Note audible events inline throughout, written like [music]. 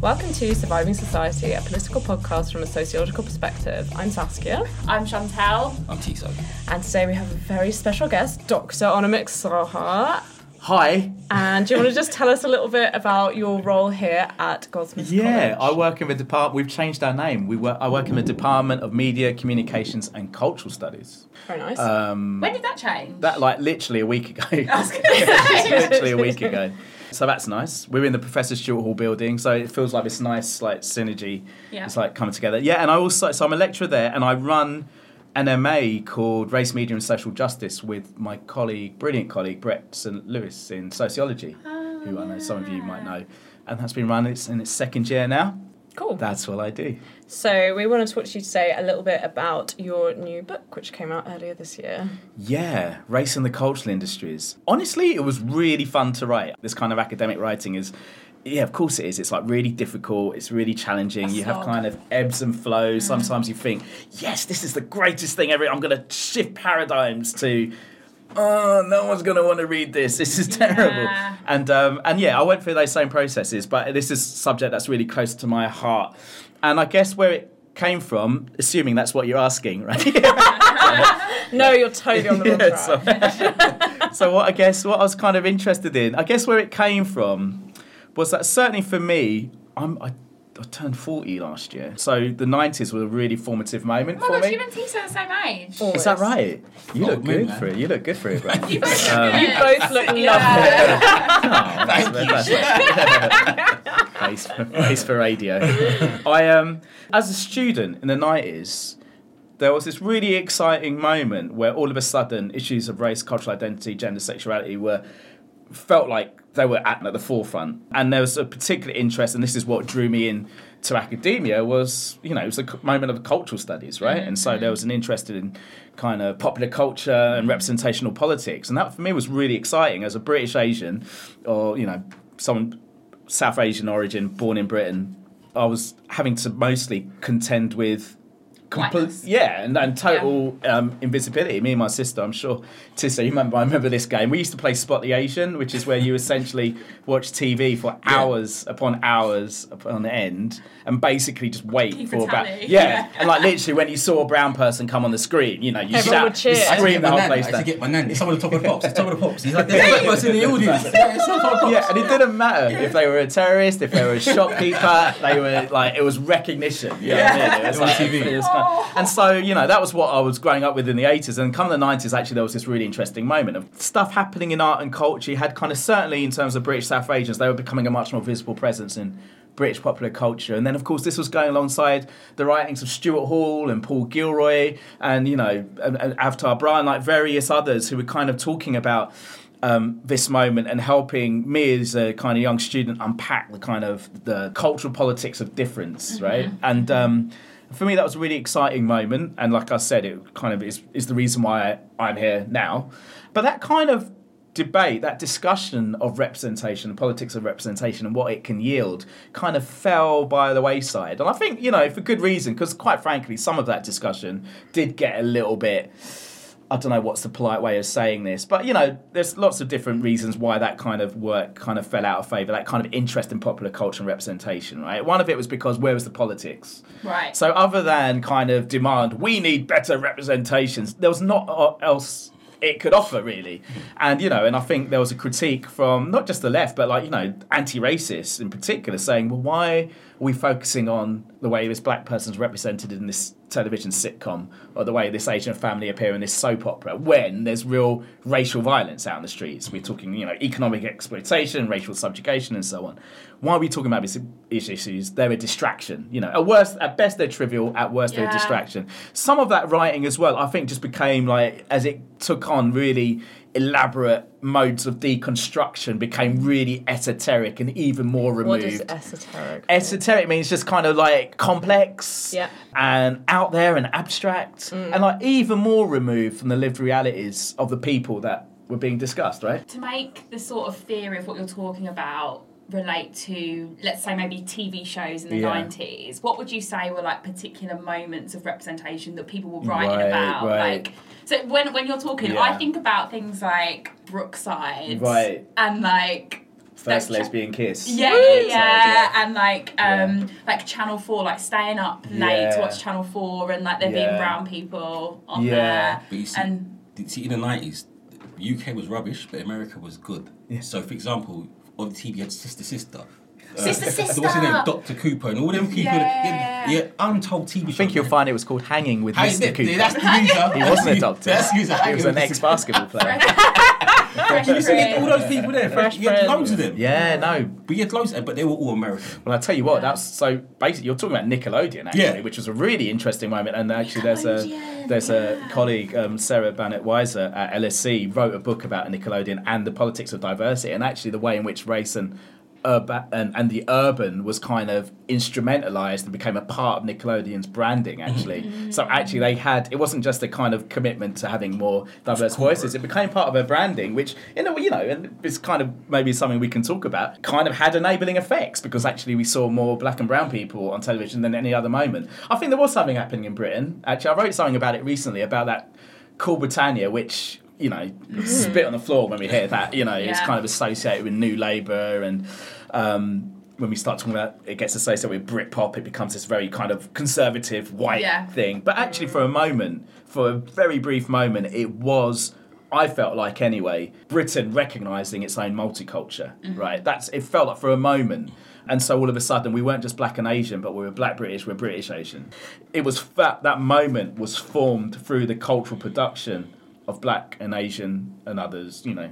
Welcome to Surviving Society, a political podcast from a sociological perspective. I'm Saskia. I'm Chantal. I'm Tiso. And today we have a very special guest, Dr. Anamik Saha. Hi. And do you want to just tell us a little bit about your role here at Goldsmiths Yeah, College? I work in the department. We've changed our name. We work. I work in the Department of Media, Communications, and Cultural Studies. Very nice. Um, When did that change? that like literally a week ago. I was say. [laughs] literally a week ago. So that's nice. We're in the Professor Stuart Hall building, so it feels like this nice like synergy. Yeah. It's like coming together. Yeah, and I also so I'm a lecturer there, and I run an MA called Race, Media, and Social Justice with my colleague, brilliant colleague Brett St. Louis in sociology, oh, who I know some of you might know, and that's been run. It's in its second year now. Cool. That's what I do. So we want to talk to you today a little bit about your new book, which came out earlier this year. Yeah, race in the cultural industries. Honestly, it was really fun to write. This kind of academic writing is, yeah, of course it is. It's like really difficult. It's really challenging. A you have kind of ebbs and flows. Mm. Sometimes you think, yes, this is the greatest thing ever. I'm going to shift paradigms to. Oh, no one's gonna want to read this. This is terrible. Yeah. And um, and yeah, I went through those same processes, but this is a subject that's really close to my heart. And I guess where it came from, assuming that's what you're asking, [laughs] right? [laughs] No, you're totally on the wrong [laughs] track. so, so what I guess what I was kind of interested in, I guess where it came from was that certainly for me, I'm I, I turned 40 last year. So the 90s were a really formative moment Oh for my gosh, me. you and Tiso are the same age. Always. Is that right? You Oh, look good man. for it. You look good for it, bro. [laughs] You both look Um, good. You both look lovely. [laughs] [laughs] Yeah. face, for, face for radio. I um, as a student in the nineties, there was this really exciting moment where all of a sudden issues of race, cultural identity, gender, sexuality were felt like they were at the forefront, and there was a particular interest, and this is what drew me in to academia was you know it was a moment of cultural studies right? Mm-hmm. And so there was an interest in kind of popular culture and representational politics. And that for me was really exciting as a british asian or you know someone South Asian origin, born in Britain, I was having to mostly contend with. Whiteness. yeah, and, and total um, invisibility. Me and my sister, I'm sure, Tiso, you remember, I remember this game. We used to play Spot the Asian, which is where you [laughs] essentially watch TV for hours upon hours upon end and basically just wait Keep for a about. Yeah. Yeah. and like literally when you saw a brown person come on the screen, you know, you Everyone shout, you. I scream the whole. I place used to get my nan. It's of the top of the pops. It's top of the pops. He's like, there's a black person in the audience. Yeah, it's top of the pops. Yeah, and it didn't matter if they were a terrorist, if they were a shopkeeper. They were like it was recognition. You know what I mean? It was On like, TV. It was kind of- and so you know that was what I was growing up with in the eighties, and come the nineties. Actually, there was this really interesting moment of stuff happening in art and culture. You had kind of certainly in terms of British South Asians, they were becoming a much more visible presence in. British popular culture, and then of course this was going alongside the writings of Stuart Hall and Paul Gilroy, and you know and, and Avtar Brah, like various others who were kind of talking about um, this moment and helping me as a kind of young student unpack the kind of the cultural politics of difference, right? And um, for me, that was a really exciting moment. And like I said, it kind of is, is the reason why I, I'm here now. But that kind of debate, that discussion of representation, the politics of representation, and what it can yield, kind of fell by the wayside. And I think, you know, for good reason, because quite frankly, some of that discussion did get a little bit. I don't know what's the polite way of saying this, but you know, there's lots of different reasons why that kind of work kind of fell out of favour. That kind of interest in popular culture and representation, right? One of it was because where was the politics? Right. So other than kind of demand, we need better representations. There was not else it could offer really, and you know, and I think there was a critique from not just the left, but like you know, anti-racists in particular, saying, well, why we focusing on the way this black person's represented in this television sitcom or the way this Asian family appear in this soap opera when there's real racial violence out in the streets. We're talking, you know, economic exploitation, racial subjugation, and so on. Why are we talking about these issues? They're a distraction. You know, at worst, at best they're trivial. At worst, they're a distraction. Some of that writing as well, I think, just became like as it took on really elaborate modes of deconstruction, became really esoteric and even more removed. What is esoteric? Esoteric means just kind of like complex Yeah. and out there and abstract and like even more removed from the lived realities of the people that were being discussed, right? to make the sort of theory of what you're talking about relate to, let's say, maybe TV shows in the Yeah. 90s, what would you say were like particular moments of representation that people were writing Right, about? right. Like, so when, when you're talking, Yeah. I think about things like Brookside Right. and like first Like, lesbian kiss. Yeah, So, yeah, yeah, and like um, Yeah. like Channel Four, like staying up late Yeah. to watch Channel Four, and like there Yeah. being brown people on Yeah. there, But you see, and did- see in the nineties, UK was rubbish, but America was good. Yeah. So, for example, on the TV, you had Sister Sister. Uh, Sister Sister. What's her name? Dr. Cooper and all them people. Yeah. Yeah, yeah untold TV. I think you'll find it was called Hanging with Hey, Mr. that- Cooper. That's the user. he wasn't a doctor. That's the user. He was an ex-basketball player. [laughs] Fresh You see all those people there. Fresh you had loads of them. Yeah, no. But you had loads, of, but they were all American. Well, I tell you what, that's so basically you're talking about Nickelodeon actually, Yeah. which was a really interesting moment. And actually, there's a Nickelodeon, there's a colleague, um, Sarah Banet-Weiser at LSE, wrote a book about Nickelodeon and the politics of diversity, and actually the way in which race and urban and, um, and the urban was kind of instrumentalized and became a part of Nickelodeon's branding mm-hmm. actually. Mm. So actually they had it wasn't just a kind of commitment to having more diverse voices, it became part of their branding, which in a you know, and it's kind of maybe something we can talk about, kind of had enabling effects because actually we saw more black and brown people on television than any other moment. I think there was something happening in Britain. Actually I wrote something about it recently about that Cool Britannia, which you know, spit on the floor when we hear that. You know, it's Yeah. Mm-hmm. kind of associated with New Labour, and um, when we start talking about it gets associated with Britpop, it becomes this very kind of conservative white Yeah. thing. But actually, for a moment, for a very brief moment, it was. I felt like anyway, Britain recognizing its own multiculture, right? That's it felt like for a moment. And so all of a sudden we weren't just black and Asian, but we were black British, we're British Asian. It was that that moment was formed through the cultural production of black and Asian and others, you know,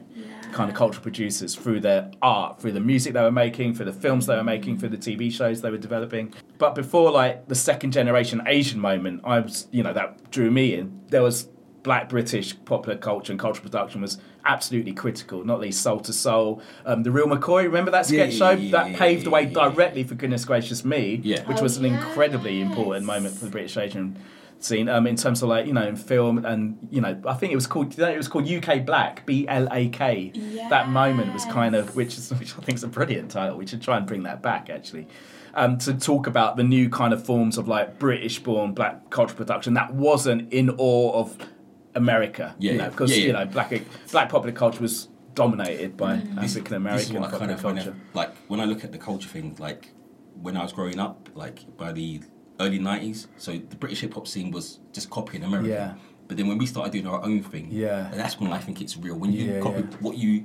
kind of cultural producers through their art, through the music they were making, through the films they were making, through the TV shows they were developing. But before like the second generation Asian moment, I was, you know, that drew me in. There was black British popular culture and cultural production was absolutely critical, not least Soul II Soul. Um, the Real McCoy, remember that sketch Yeah, show? yeah, that yeah, paved the way yeah, yeah. directly for Goodness Gracious Me, Yeah. which Oh, was an incredibly yes. important moment for the British Asian scene um, in terms of like you know in film and you know I think it was called it was called UK Black B L A K. That moment was kind of which is [laughs] which I think is a brilliant title. We should try and bring that back actually. Um, to talk about the new kind of forms of like British born black cultural production that wasn't in awe of America Yeah, you know because Yeah, yeah. you know black black popular culture was dominated by Mm. African American what kind of find culture. it- like when I look at the culture thing, like when I was growing up, like by the early nineties, so the British hip hop scene was just copying America. Yeah. But then when we started doing our own thing, Yeah. that's when I think it's real. When you Yeah, copy yeah. what you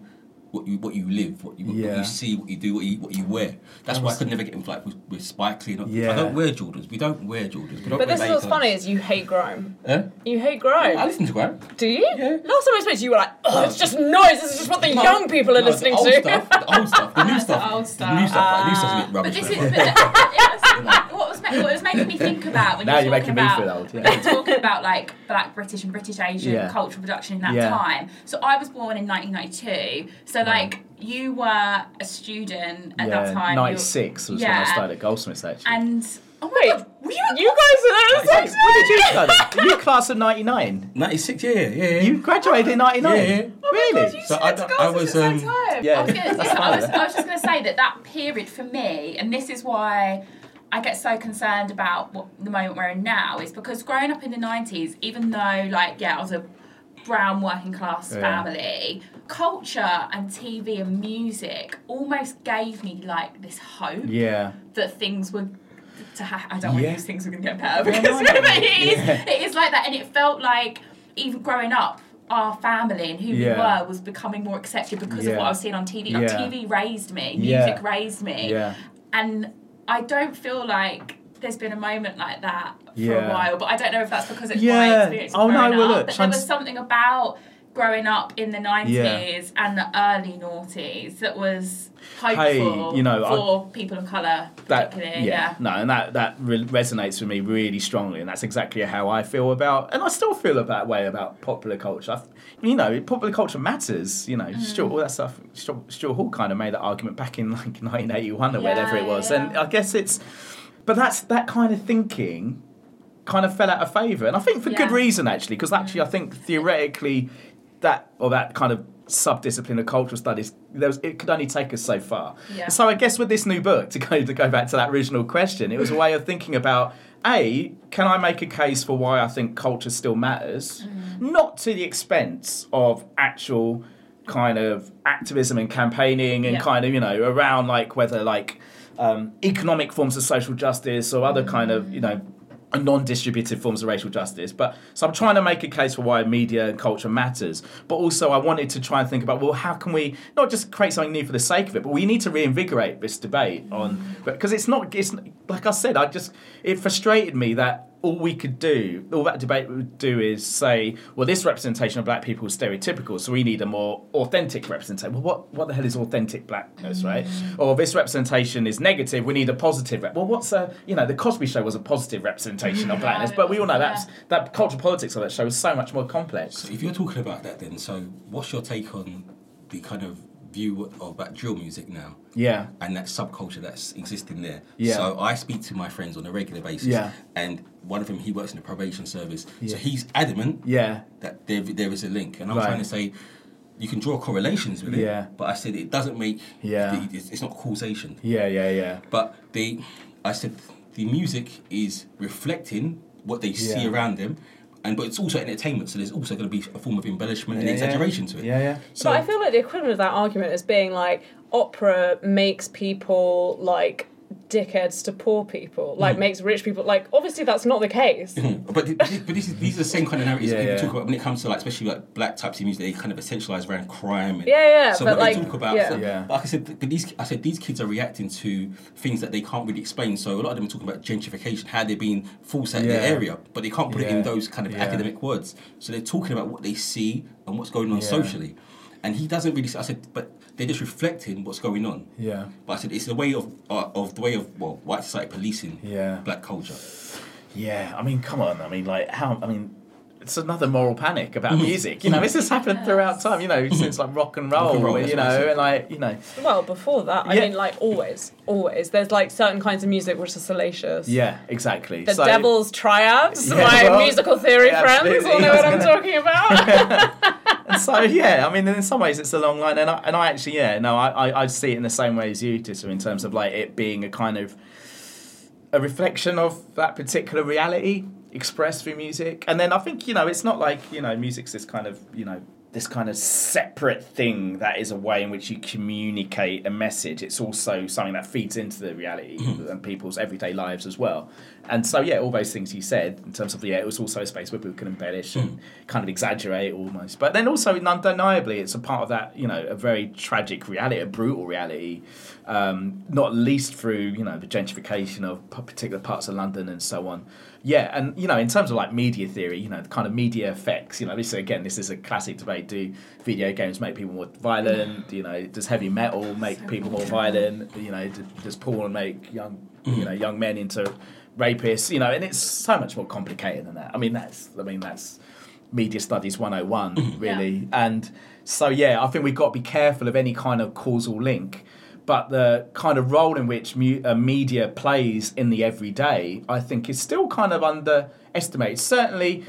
what you what you live, what you what you see, what you do, what you what you wear. That's why I could never get with like with, with Spike Lee. Yeah. I don't wear Jordans. We don't wear Jordans. We don't But wear this is what's funny is you hate grime. Huh? You hate Grime. I listen to Grime. Do you? Yeah. Last time I spoke to you, you were like, oh, it's just noise. This is just what the young people are No, listening the old to. Stuff, the old stuff, the new [laughs] The stuff, the new stuff, like, the new stuff's a bit But rubbish. this man. is [laughs] but it [laughs] was, what was was making me think about when Now you're you're talking making me about feel old, yeah. you're talking about like black British and British Asian Yeah. cultural production in that Yeah. time. So I was born in 1992. So like you were a student at that time. you were- 96 was when I started at Goldsmiths actually And oh my Wait, god, were you? You guys are Wait, there. when did you study? you class of 99? 96, yeah, yeah, yeah. yeah. You graduated in 99? Yeah, yeah. Really? You So I to I was, um. Yeah, I was, gonna, yeah, I, was. I was just going to say that that period for me, and this is why I get so concerned about what the moment we're in now, is because growing up in the 90s, even though, like, yeah, I was a brown working class Yeah. family, culture and TV and music almost gave me, like, this hope Yeah. that things were to ha- I don't want Yeah. things were going to get better because no, I know. [laughs] it, is, Yeah. it is like that and it felt like even growing up our family and who Yeah. we were was becoming more accepted because Yeah. of what I was seeing on TV. Like TV raised me, music raised me, Yeah. and I don't feel like there's been a moment like that for Yeah. a while. But I don't know if that's because it's Yeah. my experience. Oh, no, well, up, look, but there was something about growing up in the 90s and the early noughties that was Hey, hopeful you know, I- for people of colour That, particularly. yeah, no, and that that re- resonates with me really strongly, and that's exactly how I feel about, and I still feel that way about popular culture. I, you know, popular culture matters. You know, Mm. Stuart, all that stuff. Stuart, Stuart Hall kind of made that argument back in like [laughs] 1981 or Yeah, whatever it was, yeah, and. I guess it's, but that's that kind of thinking, kind of fell out of favour, and I think for good Yeah. Mm. reason actually, because actually I think theoretically, that or that kind of subdiscipline of cultural studies, there was, it could only take us so far. Yeah. So I guess with this new book, to go to go back to that original question, it was a way of thinking about a can I make a case for why I think culture still matters, Mm. not to the expense of actual kind of activism and campaigning and Yeah. kind of you know around like whether like um, economic forms of social justice or other kind of you know non-distributive forms of racial justice but so i'm trying to make a case for why media and culture matters but also i wanted to try and think about well how can we not just create something new for the sake of it but we need to reinvigorate this debate on because it's not it's like i said i just it frustrated me that all we could do, all that debate would do is say, well, this representation of black people is stereotypical, so we need a more authentic representation. Well, what, what the hell is authentic blackness, mm. right? Or this representation is negative, we need a positive. Rep- well, what's a, you know, the Cosby Show was a positive representation of [laughs] blackness, but we all know that's, that cultural politics of that show is so much more complex. So if you're talking about that, then so what's your take on the kind of view of that drill music now Yeah. and that subculture that's existing there? Yeah. So I speak to my friends on a regular basis. Yeah. And one of them, he works in the probation service. Yeah. So he's adamant Yeah. that there, there is a link, and I'm Right. trying to say. You can draw correlations with it, Yeah. but I said it doesn't make. Yeah. It's, it's not causation. Yeah, yeah, yeah. But the, I said the music is reflecting what they see around them, and but it's also entertainment. So there's also going to be a form of embellishment and Yeah, yeah. exaggeration to it. Yeah, yeah. So but I feel like the equivalent of that argument is being like opera makes people like dickheads to poor people, Mm. like makes rich people like obviously that's not the case. but, th- but, this, but this is, these are the same kind of narratives Yeah, people yeah. talk about when it comes to like especially like black types of music. They kind of essentialize around crime. And Yeah, yeah, So but, what they talk about. yeah. so- Yeah. But like I said, but these I said these kids are reacting to things that they can't really explain. So a lot of them are talking about gentrification, how they're being forced out of Yeah. their area, but they can't put it in those kind of Yeah. academic words. So they're talking about what they see and what's going on Yeah. socially. And he doesn't really. I said, but they're just reflecting what's going on. Yeah. But I said it's the way of uh, of the way of well white society policing Yeah. black culture. Yeah, I mean, come on. I mean, like, how? I mean, it's another moral panic about [laughs] music. You know, this has happened throughout time. You know, [laughs] since like rock and roll. Rock and roll, you that's what I know, and like, you know, Well, before that, I Yeah. mean, like always, always. There's like certain kinds of music which are salacious. yeah, exactly. The So- Devil's Triads, Yeah, my well, musical theory yeah, friends absolutely. will know what I'm talking about. [laughs] [laughs] so yeah, I mean, in some ways, it's a long line, and I, and I actually, yeah, no, I, I, I see it in the same way as you do, so in terms of like it being a kind of a reflection of that particular reality expressed through music, and then I think you know, it's not like you know, music's this kind of you know. This kind of separate thing that is a way in which you communicate a message. It's also something that feeds into the reality and people's everyday lives as well. And so, yeah, all those things you said in terms of yeah, it was also a space where people can embellish and kind of exaggerate almost. But then also, undeniably, it's a part of that you know a very tragic reality, a brutal reality, um, not least through you know the gentrification of particular parts of London and so on. Yeah, and you know, in terms of like media theory, you know, the kind of media effects. You know, this again, this is a classic debate: do video games make people more violent? You know, does heavy metal make people more violent? You know, d- does porn make young you mm. know young men into rapists? You know, and it's so much more complicated than that. I mean, that's I mean that's media studies 101 mm. really and so yeah i think we've got to be careful of any kind of causal link but the kind of role in which mu- uh, media plays in the everyday i think is still kind of underestimated. Certainly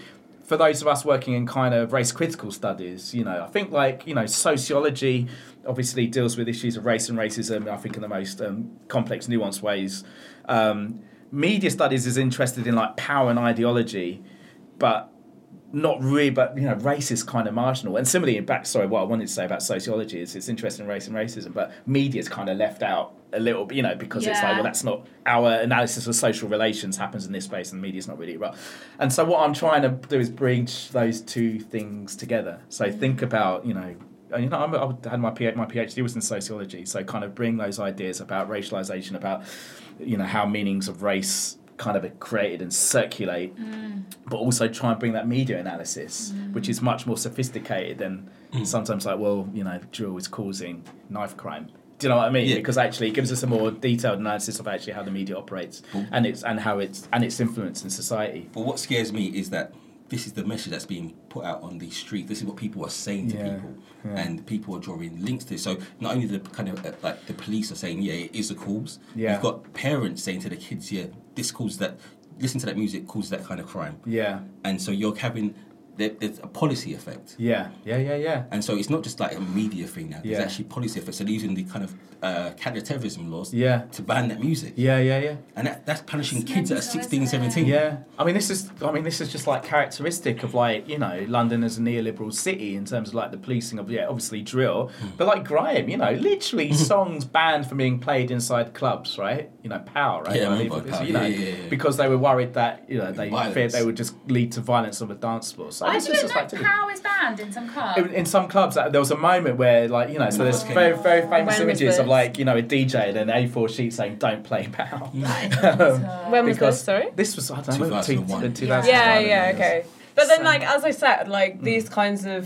for those of us working in kind of race critical studies you know i think like you know sociology obviously deals with issues of race and racism i think in the most um, complex nuanced ways. Um, media studies is interested in like power and ideology but not really, but you know, race is kind of marginal. And similarly, in back, sorry, what I wanted to say about sociology is it's interesting race and racism, but media's kind of left out a little bit, you know, because it's like, well, that's not our analysis of social relations happens in this space, and media's not really right. And so, what I'm trying to do is bridge those two things together. So mm. think about, you know. You know, I'm, I had my PhD, my PhD was in sociology, so kind of bring those ideas about racialization, about you know how meanings of race kind of are created and circulate mm. but also try and bring that media analysis, mm. which is much more sophisticated than mm. sometimes like, well, you know, drill is causing knife crime. Do you know what I mean? Yeah. Because actually, it gives us a more detailed analysis of actually how the media operates and its and how it's and its influence in society. But what scares me is that this is the message that's being put out on the street. This is what people are saying to Yeah, people, yeah. and people are drawing links to. So not only the kind of uh, like the police are saying, yeah, it is a cause. Yeah. You've got parents saying to the kids, yeah, this causes that. Listen to that music causes that kind of crime. Yeah, and so you're having there, there's a policy effect. Yeah, yeah, yeah, yeah. And so it's not just like a media thing now. There's Yeah. actually policy effects. So they're using the kind of uh, counter-terrorism laws Yeah. to ban that music. Yeah, yeah, yeah. And that, that's punishing It's kids that are mental, 16, 17. Yeah, I mean this is I mean this is just like characteristic of like you know London as a neoliberal city in terms of like the policing of yeah obviously drill, Hmm. but like grime, you know, literally songs banned from being played inside clubs, right? You know, power, right? Yeah, I Like, because, Power, you know, yeah, yeah, yeah. because they were worried that you know they Violence. feared they would just lead to violence on the dance floor. So I this is didn't just know like typical. Pow is banned in some clubs. in, in some clubs, uh, there was a moment where, like, you know, so there's Okay. very, very famous When images of, this? Like, you know, a DJ and an A4 sheet saying, don't play POW. [laughs] When was this? Sorry. This was, I don't know, 2001. two- Yeah. 2001. Yeah, yeah, okay. But then, So- like as I said, like Mm. these kinds of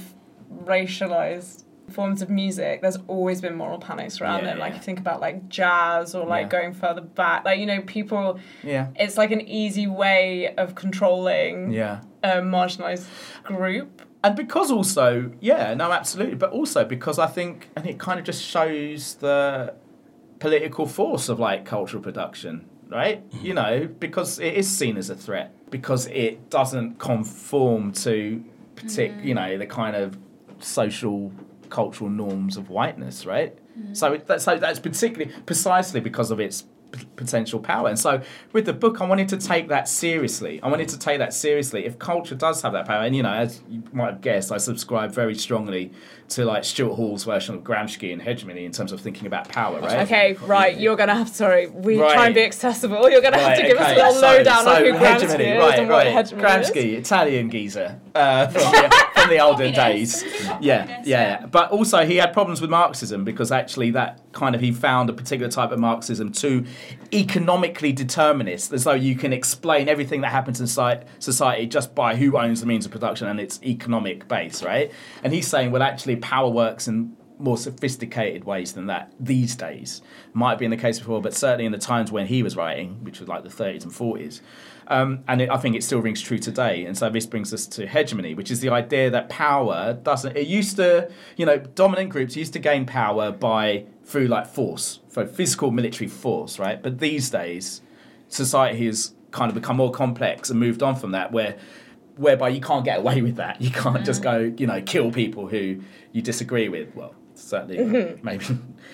racialized forms of music, there's always been moral panics around Yeah, it. Like yeah. you think about like jazz or like Yeah. going further back, like you know, people. Yeah. It's like an easy way of controlling Yeah. a marginalized group. And because also, yeah, no, absolutely, but also because I think, and it kind of just shows the political force of like cultural production, right? Mm-hmm. You know, because it is seen as a threat because it doesn't conform to, partic- mm. you know, the kind of social cultural norms of whiteness, right? Mm. So it, that, so that's particularly precisely because of its p- potential power. And so with the book, I wanted to take that seriously. I wanted to take that seriously. If culture does have that power, and you know, as you might have guessed, I subscribe very strongly to like Stuart Hall's version of Gramsci and hegemony in terms of thinking about power, right? Okay, right. You're gonna have. Sorry, we Right. try and be accessible. You're gonna have to give us a little so- lowdown so on who Gramsci hegemony, is right, and what right. hegemony Gramsci, is. Italian geezer uh, [laughs] from, the, olden days. Not Yeah, yeah, But also, he had problems with Marxism because actually, that kind of he found a particular type of Marxism too economically determinist, as though you can explain everything that happens in society just by who owns the means of production and its economic base, right? And he's saying, well, actually, power works in more sophisticated ways than that these days. Might have been the case before, but certainly in the times when he was writing, which was like the 30s and 40s. Um, and it, I think it still rings true today. And so this brings us to hegemony, which is the idea that power doesn't. It used to, you know, dominant groups used to gain power by through like force, for physical military force, right? But these days, society has kind of become more complex and moved on from that, where whereby you can't get away with that. You can't just go, you know, kill people who you disagree with. Well, certainly, maybe,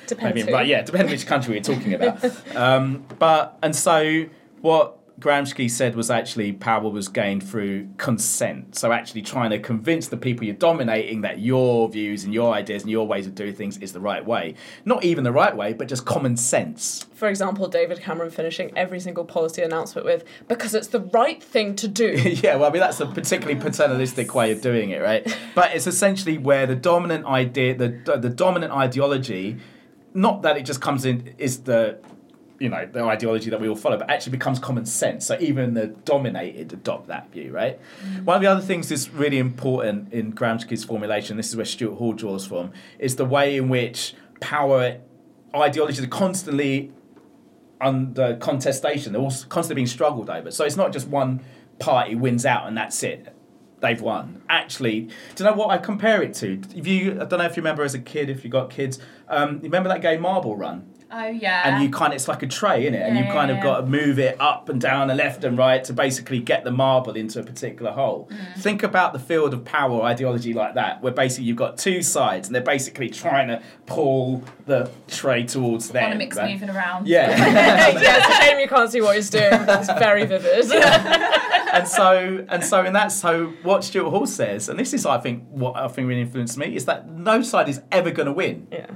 Depends maybe, right, yeah, depending which country we're talking about. [laughs] um, but and so what Gramsci said was actually power was gained through consent. So actually trying to convince the people you're dominating that your views and your ideas and your ways of doing things is the right way. Not even the right way, but just common sense. For example, David Cameron finishing every single policy announcement with "because it's the right thing to do." [laughs] yeah, well, I mean that's a particularly paternalistic way of doing it, right? [laughs] But it's essentially where the dominant idea, the the dominant ideology, not that it just comes in is the you know the ideology that we all follow, but actually becomes common sense. So even the dominated adopt that view, right? One of the other things that's really important in Gramsci's formulation, this is where Stuart Hall draws from, is the way in which power ideologies are constantly under contestation. They're all constantly being struggled over. So it's not just one party wins out and that's it. They've won. Actually, do you know what I compare it to? If you, I don't know if you remember as a kid, if you got kids, um, you remember that game Marble Run? Oh yeah. and you kind of it's like a tray in it and Yeah, you kind yeah, of yeah. got to move it up and down and left and right to basically get the marble into a particular hole Mm. think about the field of power ideology like that where basically you've got two sides and they're basically trying to pull the tray towards them Economics right? moving around. yeah [laughs] yeah, it's a shame you can't see what he's doing. [laughs] It's very vivid. [laughs] and so and so and that's so what Stuart Hall says and this is I think what I think really influenced me is that no side is ever going to win yeah.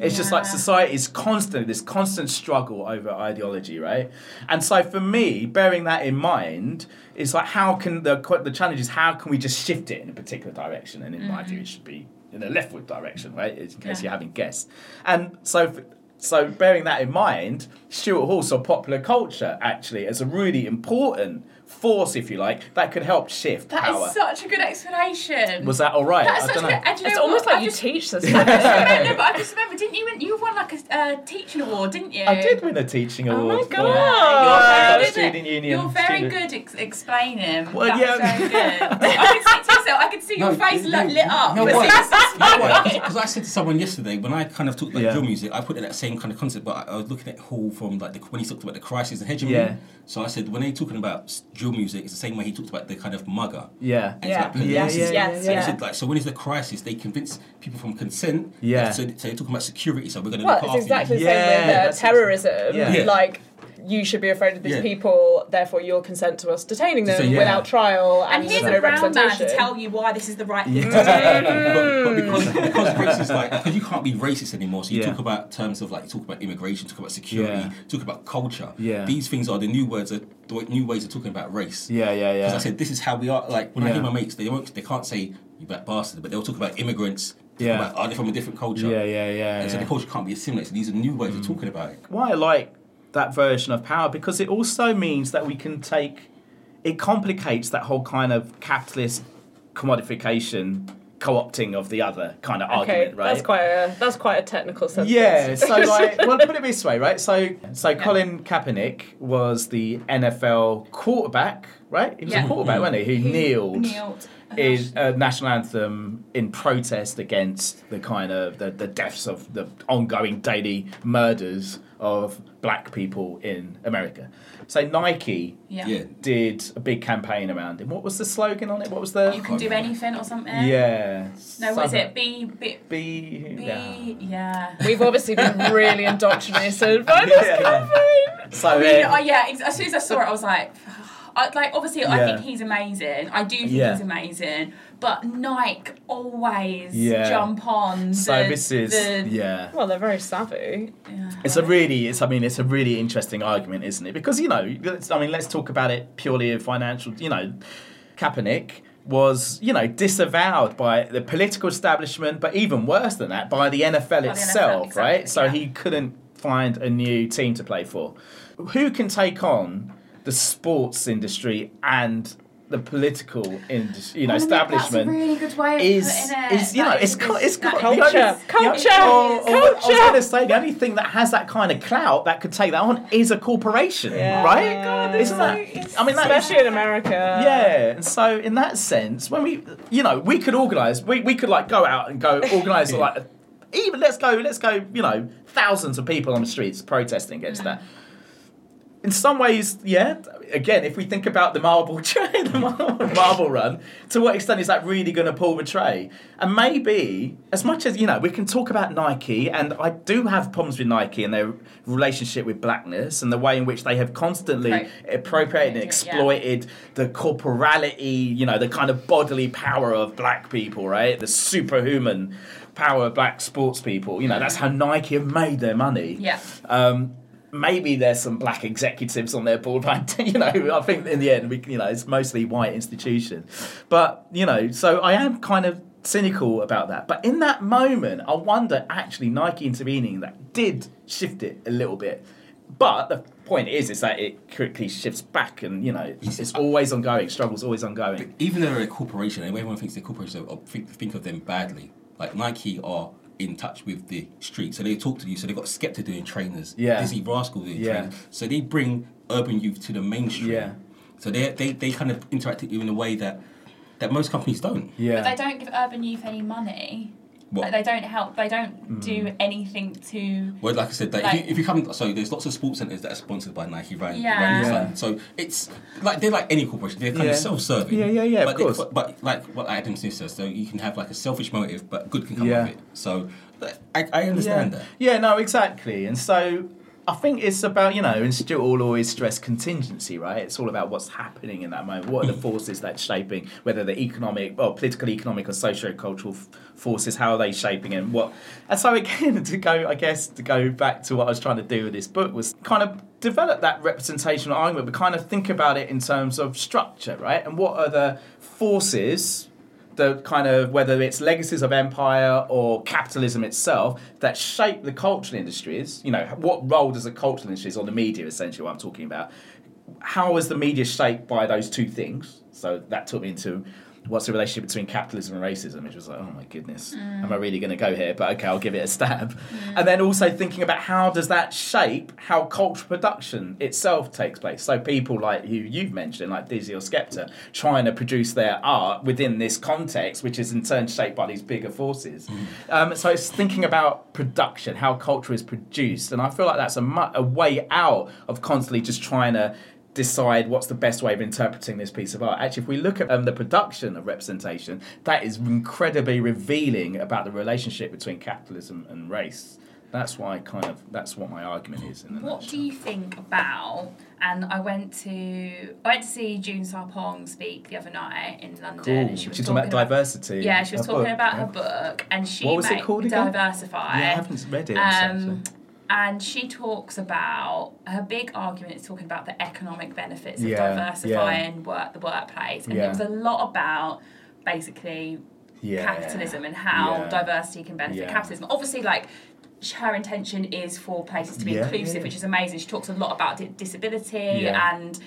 It's just like society is constant, this constant struggle over ideology, right? And so for me, bearing that in mind, it's like how can the the challenge is how can we just shift it in a particular direction? And in my view, it mm-hmm. should be in a leftward direction, right? In case Yeah. you haven't guessed. And so. f so bearing that in mind, Stuart Hall saw popular culture actually as a really important force, if you like, that could help shift That is power. such a good explanation. Was that all right? That's I such don't a know. good. And do you It's know almost what? like I you just, teach this. [laughs] I just remember, no, but I just remember, didn't you? win- You won like a, a teaching award, didn't you? I did win a teaching Oh my award. for- God. Yeah, you're very Uh, good. student union You're very student. good ex- explaining. Well, That's yeah. very good. [laughs] I could see to yourself. I could see your face no, lit, lit up. No, as why? soon as this You know why? happened. Because I said to someone yesterday when I kind of talked about Yeah. drill music, I put in that same kind of concept, but I, I was looking at Hall from like the, when he talked about the crisis and hegemony. Yeah. So I said when they're talking about s- drill music, it's the same way he talked about the kind of mugger. Yeah. Yeah. like Yeah, police yeah, yeah, so he yeah. like, so when is the crisis? They convince people from consent. Yeah. So, so they're talking about security. So we're going to Well, look it's after exactly you. the same Yeah, with uh, terrorism. Yeah. Yeah. Like, you should be afraid of these Yeah. people, therefore you'll consent to us detaining them So, yeah. without trial and, And here's no a brown man to tell you why this is the right thing Yeah. to do. [laughs] but, but because because race is like because you can't be racist anymore. So you Yeah. talk about terms of like you talk about immigration, talk about security, Yeah. talk about culture. Yeah. These things are the new words, of, the new ways of talking about race. Yeah, yeah, yeah. Because. I said this is how we are. Like when I Yeah. hear my mates, they won't, they can't say you black bastard, but they'll talk about immigrants. Yeah. About, oh, are they from a different culture? Yeah, yeah, yeah. And so yeah. the culture can't be assimilated. So these are new ways of talking about it. why I like that version of power because it also means that we can take it complicates that whole kind of capitalist commodification co-opting of the other kind of Okay, argument, right? that's quite a that's quite a technical sentence. Yeah, so like, [laughs] well, put it this way, right? So, so Colin Kaepernick was the NFL quarterback, right? He was Yeah. a quarterback, wasn't he? Who kneeled Kneeled. is a national anthem in protest against the kind of the, the deaths of the ongoing daily murders of black people in America. So Nike Yeah. Yeah. did a big campaign around him. What was the slogan on it? What was the You can do anything or something. yeah? No, what is something- it? Be, be, Be, be, yeah. yeah. We've obviously been really [laughs] indoctrinated by this Yeah. campaign. So I mean, then- oh, yeah, as soon as I saw it, I was like, [sighs] I, like obviously, I think he's amazing. I do think Yeah. he's amazing. But Nike always Yeah. jump on. so this is the, yeah. Well, they're very savvy. yeah. It's a really, it's. I mean, it's a really interesting argument, isn't it? Because you know, let's, I mean, let's talk about it purely in financial. You know, Kaepernick was, you know, disavowed by the political establishment, but even worse than that, by the NFL the itself, NFL, right? exactly, So yeah. he couldn't find a new team to play for. Who can take on the sports industry and the political industry, you know, Oh, establishment? That's really good is it. is you know That it's is got good- it's got that Culture. is- the only- Culture. the or- or- I was Culture. going to say the only thing that has that kind of clout that could take that on is a corporation, Yeah. right? God, Isn't that? I mean, that is- Especially in America. yeah, and so in that sense, when we, you know, we could organise, we, we could like go out and go organise [laughs] like, even let's go, let's go, you know, thousands of people on the streets protesting against that. In some ways, yeah. Again, if we think about the marble [laughs] train, the marble, run, to what extent is that really going to pull the tray? And maybe, as much as you know, we can talk about Nike, and I do have problems with Nike and their relationship with blackness and the way in which they have constantly appropriated and Yeah. exploited the corporality, you know, the kind of bodily power of black people, right? The superhuman power of black sports people. You know, that's how Nike have made their money. Yeah. Um, maybe there's some black executives on their board, [laughs] but you know, I think in the end, we, you know, it's mostly white institution. But you know, so I am kind of cynical about that. But in that moment, I wonder actually Nike intervening that did shift it a little bit. But the point is, is that it quickly shifts back, and you know, it's, it's always ongoing. Struggle's always ongoing. even though they're a corporation, and everyone thinks they're corporations, or think, think of them badly. Like Nike are in touch with the street, so they talk to you. So they've got Skepta doing trainers, Yeah. Dizzee Rascal doing Yeah. trainers. So they bring urban youth to the mainstream. Yeah. So they they they kind of interact with you in a way that that most companies don't. Yeah. But they don't give urban youth any money. What? Like, they don't help. They don't Hmm. do anything to. Well, like I said, that Like- if, you, if you come, so there's lots of sports centers that are sponsored by Nike, right? Yeah. right Yeah. So it's like they're like any corporation. They're kind Yeah. of self-serving. Yeah, yeah, yeah, of But, they- course. but, but like what Adam Smith says, so you can have like a selfish motive, but good can come Yeah. of it. So I, I understand yeah. that. Yeah, no, exactly. And so I think it's about, you know, and Stuart will always stress contingency, right? It's all about what's happening in that moment. What are the mm. forces that's shaping, whether the economic, or political, economic, or socio-cultural f- forces, how are they shaping and what. And so again, [laughs] to go, I guess, to go back to what I was trying to do with this book was kind of develop that representational argument, but kind of think about it in terms of structure, right? And what are the forces the kind of whether it's legacies of empire or capitalism itself that shape the cultural industries. You know, what role does the cultural industries or the media essentially what I'm talking about? How is the media shaped by those two things? So that took me into what's the relationship between capitalism and racism? Which was like, oh my goodness, Mm. am I really going to go here? But okay, I'll give it a stab. And then also thinking about how does that shape how cultural production itself takes place? So people like who you've mentioned, like Dizzee or Skepta, trying to produce their art within this context, which is in turn shaped by these bigger forces. Um, so it's thinking about production, how culture is produced, and I feel like that's a, mu- a way out of constantly just trying to decide what's the best way of interpreting this piece of art. Actually, if we look at um, the production of representation, that is incredibly revealing about the relationship between capitalism and race. That's why kind of that's what my argument is. What nutshell. do you think about? And I went to I went to see June Sarpong speak the other night in London. Cool. And she was She's talking about about diversity. Yeah, she was talking book, about yeah. her book, and she What was it called again? Diversify. Yeah, I haven't read it. Um, so- and she talks about her big argument is talking about the economic benefits of Yeah, diversifying work the workplace, and Yeah. it was a lot about basically yeah. capitalism and how Yeah. diversity can benefit Yeah. capitalism. Obviously, like her intention is for places to be Yeah, inclusive, yeah. which is amazing. She talks a lot about di- disability Yeah. and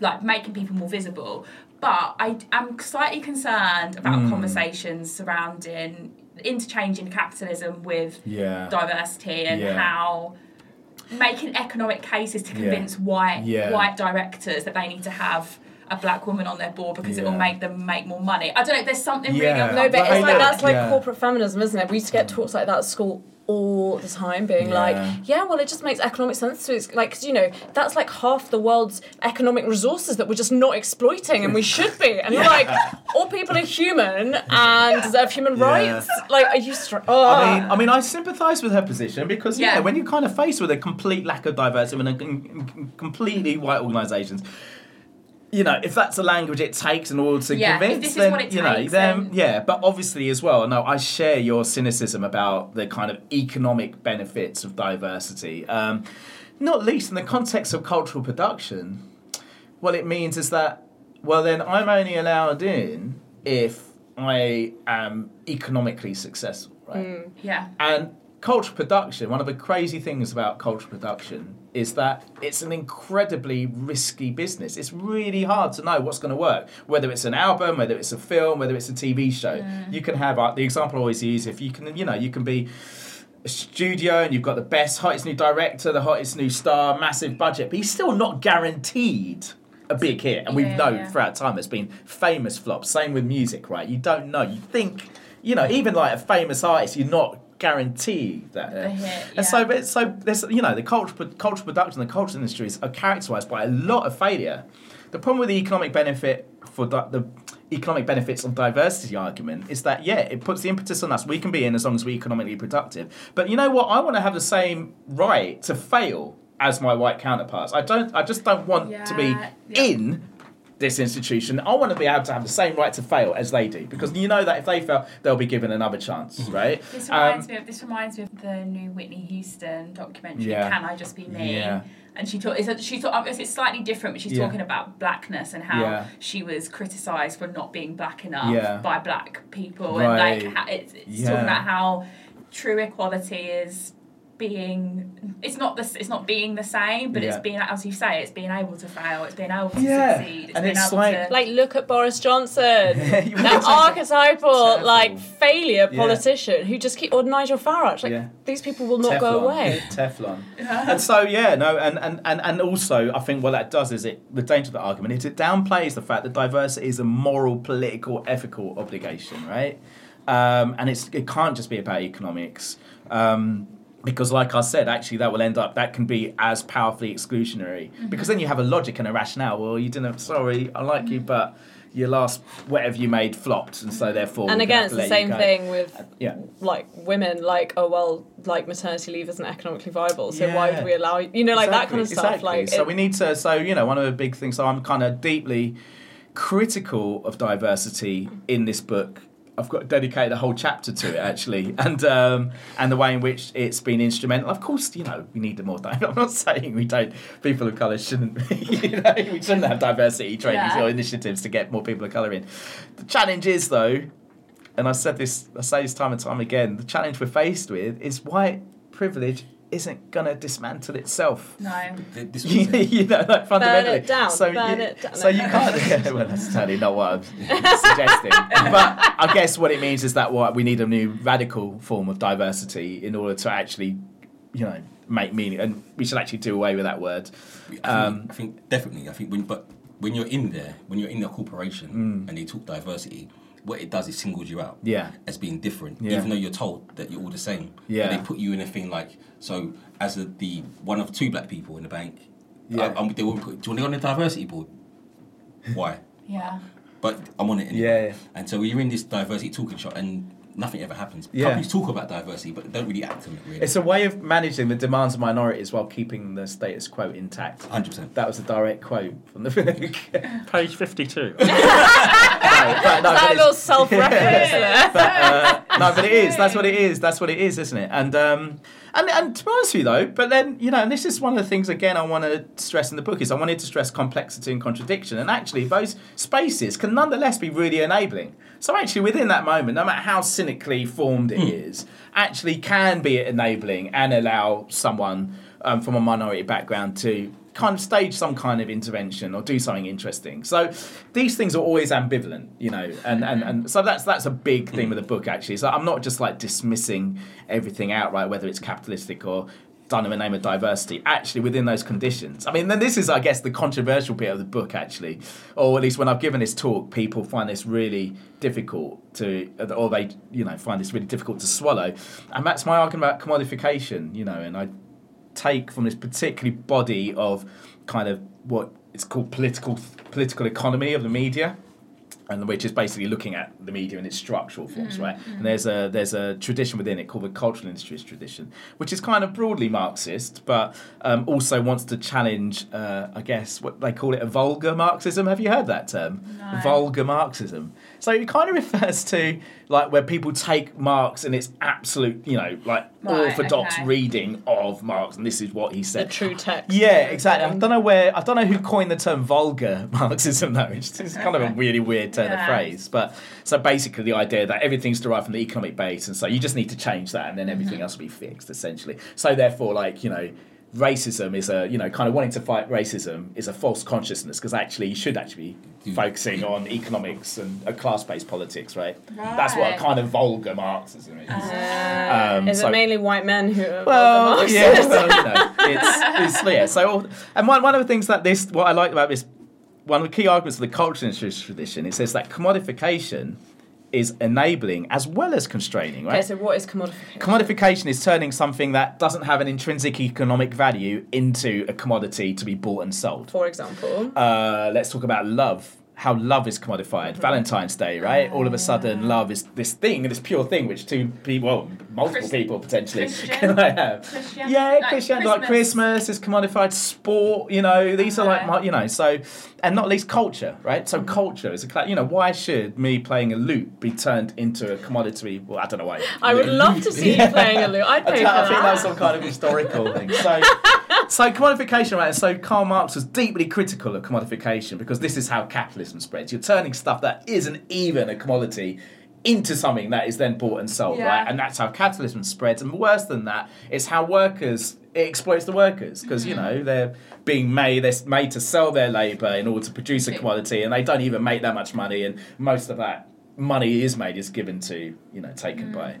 like making people more visible. But I am slightly concerned about Mm. conversations surrounding interchanging capitalism with Yeah. diversity and Yeah. how making economic cases to Yeah. convince white Yeah. white directors that they need to have a black woman on their board because it will make them make more money. I don't know. If there's something Yeah. really No, but But it's like that's like yeah. corporate feminism, isn't it? We used to get talks like that at school all the time, being like, Yeah. yeah, well, it just makes economic sense to it's like, 'cause, you know, that's like half the world's economic resources that we're just not exploiting, and we should be. And you're [laughs] like, all people are human and deserve human Yeah. rights. Like, are you? Str- oh. I mean, I mean, I sympathise with her position because yeah. Yeah. when you're kind of faced with a complete lack of diversity and a com- completely white organisations, you know, if that's the language it takes in order to Yeah, convince, then what it you know, takes, then then- yeah. But obviously, as well, no, I share your cynicism about the kind of economic benefits of diversity, um, not least in the context of cultural production. What it means is that, well, then I'm only allowed in if I am economically successful, right? yeah. And cultural production, one of the crazy things about cultural production is that it's an incredibly risky business. It's really hard to know what's going to work, whether it's an album, whether it's a film, whether it's a TV show. You can have uh, the example I always use if you can, you know, you can be a studio and you've got the best, hottest new director, the hottest new star, massive budget, but he's still not guaranteed a big hit. And we Yeah, know yeah. throughout time there's been famous flops. Same with music, right? You don't know. You think, you know, even like a famous artist, you're not guaranteed that. The hit, And so, yeah. but so there's, you know, the culture, cultural production, and the culture industries are characterized by a lot of failure. The problem with the economic benefit for di- the economic benefits of diversity argument is that yeah, it puts the impetus on us. We can be in as long as we're economically productive. But you know what? I want to have the same right to fail as my white counterparts. I don't. I just don't want to be Yeah, yeah. in this institution. I want to be able to have the same right to fail as they do because you know that if they fail, they'll be given another chance, right? This Um, reminds me of this reminds me of the new Whitney Houston documentary. Yeah. Can I just be me? Yeah. And she talk, it's, she talk, it's slightly different, but she's Yeah. talking about blackness and how Yeah. she was criticised for not being black enough Yeah. by black people, Right. and like it's, it's Yeah. talking about how true equality is being it's not this it's not being the same but it's Yeah. being as you say it's being able to fail it's being able to Yeah. succeed it's And being it's able like- to Like, look at Boris Johnson, [laughs] that archetypal, Terrible. like failure Yeah. politician who just keep or Nigel Farage. Like Yeah. these people will not go away. [laughs] Teflon. and so yeah, no, and, and, and, and also I think what that does is it the danger of the argument is it downplays the fact that diversity is a moral, political, ethical obligation, right? Um, and it's it can't just be about economics. Um, because, like I said, actually, that will end up that can be as powerfully exclusionary. Mm-hmm. Because then you have a logic and a rationale. Well, you didn't. Sorry, I like you, mm-hmm. but your last whatever you made flopped, and so therefore. And again, it's the same thing with uh, Yeah. like women. Like, oh well, like maternity leave isn't economically viable, so why Yeah. would we allow you know like that kind of stuff? Exactly. Like, so it- we need to. So you know, one of the big things. So I'm kind of deeply critical of diversity in this book. I've got dedicated a whole chapter to it actually, and um, and the way in which it's been instrumental. Of course, you know we need more. [laughs] Di- I'm not saying we don't. People of colour shouldn't. [laughs] You know, we shouldn't have diversity trainings Yeah. or initiatives to get more people of colour in. The challenge is though, and I said this. I say this time and time again. The challenge we're faced with is white privilege isn't going to dismantle itself. No. Th- [laughs] you know, like fundamentally. it down, So burn you, it down. So you can't. Yeah, [laughs] [laughs] well, that's totally not what I'm suggesting. But I guess what it means is that what we need a new radical form of diversity in order to actually, you know, make meaning, and we should actually do away with that word. I think, Um, I think definitely. I think when but when you're in there, when you're in a corporation Mm. and they talk diversity, what it does is singles you out. Yeah. As being different, Yeah. even though you're told that you're all the same. Yeah. But they put you in a thing like so as a, the one of two black people in the bank. Yeah. I, I'm, they won't put, do you want to go on the diversity board? [laughs] Why? Yeah. But I'm on it anyway. Yeah, yeah. And so you're in this diversity talking shop and nothing ever happens. Yeah. Companies talk about diversity, but don't really act on it really. It's a way of managing the demands of minorities while keeping the status quo intact. 100%. That was a direct quote from the book. Page 52. [laughs] [laughs] no, but, no, that but little [laughs] it's- self-reference there. but, uh, no, but it is. That's what it is. That's what it is, isn't it? And um, and and to be honest with you, though, but then you know, and this is one of the things again I want to stress in the book is I wanted to stress complexity and contradiction, and actually those spaces can nonetheless be really enabling. So actually, within that moment, no matter how cynically formed it is, actually can be enabling and allow someone um, from a minority background to kind of stage some kind of intervention or do something interesting. So these things are always ambivalent, you know, and, and, and so that's that's a big theme of the book actually. So I'm not just like dismissing everything outright, whether it's capitalistic or done in the name of diversity. Actually, within those conditions, I mean, then this is, I guess, the controversial bit of the book actually, or at least when I've given this talk, people find this really difficult to, or they, you know, find this really difficult to swallow, and that's my argument about commodification, you know, and I take from this particular body of kind of what it's called political political economy of the media and which is basically looking at the media in its structural forms, right? And there's a there's a tradition within it called the cultural industries tradition, which is kind of broadly Marxist, but um, also wants to challenge, uh, I guess, what they call it a vulgar Marxism. Have you heard that term? No. Vulgar Marxism. So it kind of refers to like where people take Marx and its absolute, you know, like Right, orthodox okay. reading of Marx, and this is what he said. The true text. Yeah, exactly. I don't know where I don't know who coined the term vulgar [laughs] Marxism though. It's, it's kind of a really weird turn of [laughs] phrase. But so basically the idea that everything's derived from the economic base and so you just need to change that and then everything Mm-hmm. else will be fixed essentially. So therefore like, you know, racism is a you know kind of wanting to fight racism is a false consciousness because actually you should actually be Mm. focusing on economics and a class-based politics right? that's what Right. kind of vulgar marxism is um, Is so- it mainly white men who are well, vulgar yeah, well, you know, it's, it's yeah. So, and one, one of the things that this, what I like about this, one of the key arguments of the cultural industry tradition, it says that commodification is enabling as well as constraining, Okay, right? so what is commodification? Commodification is turning something that doesn't have an intrinsic economic value into a commodity to be bought and sold. For example, Uh, let's talk about love. How love is commodified. Mm-hmm. Valentine's Day, right? All of a sudden, ah. love is this thing, this pure thing, which two people, well, multiple Chris- people potentially Christian? [laughs] can I have. Christian? Yeah, Like Christian, like Christmas is commodified. Sport, you know, these are like, uh-huh. my, you know, so, and not least culture, right? So mm-hmm. culture is a, you know, why should me playing a lute be turned into a commodity? Well, I don't know why. I would love to see you [laughs] playing a lute. I'd pay think- for I think that. that's some kind of historical thing. [laughs] So, so commodification, right? So Karl Marx was deeply critical of commodification because this is how capitalism spreads. You're turning stuff that isn't even a commodity into something that is then bought and sold, Yeah. right? And that's how capitalism spreads. And worse than that, it's how workers it exploits the workers because you mm-hmm. know they're being made they're made to sell their labor in order to produce a commodity, and they don't even make that much money, and most of that money is made is given to you know taken mm. by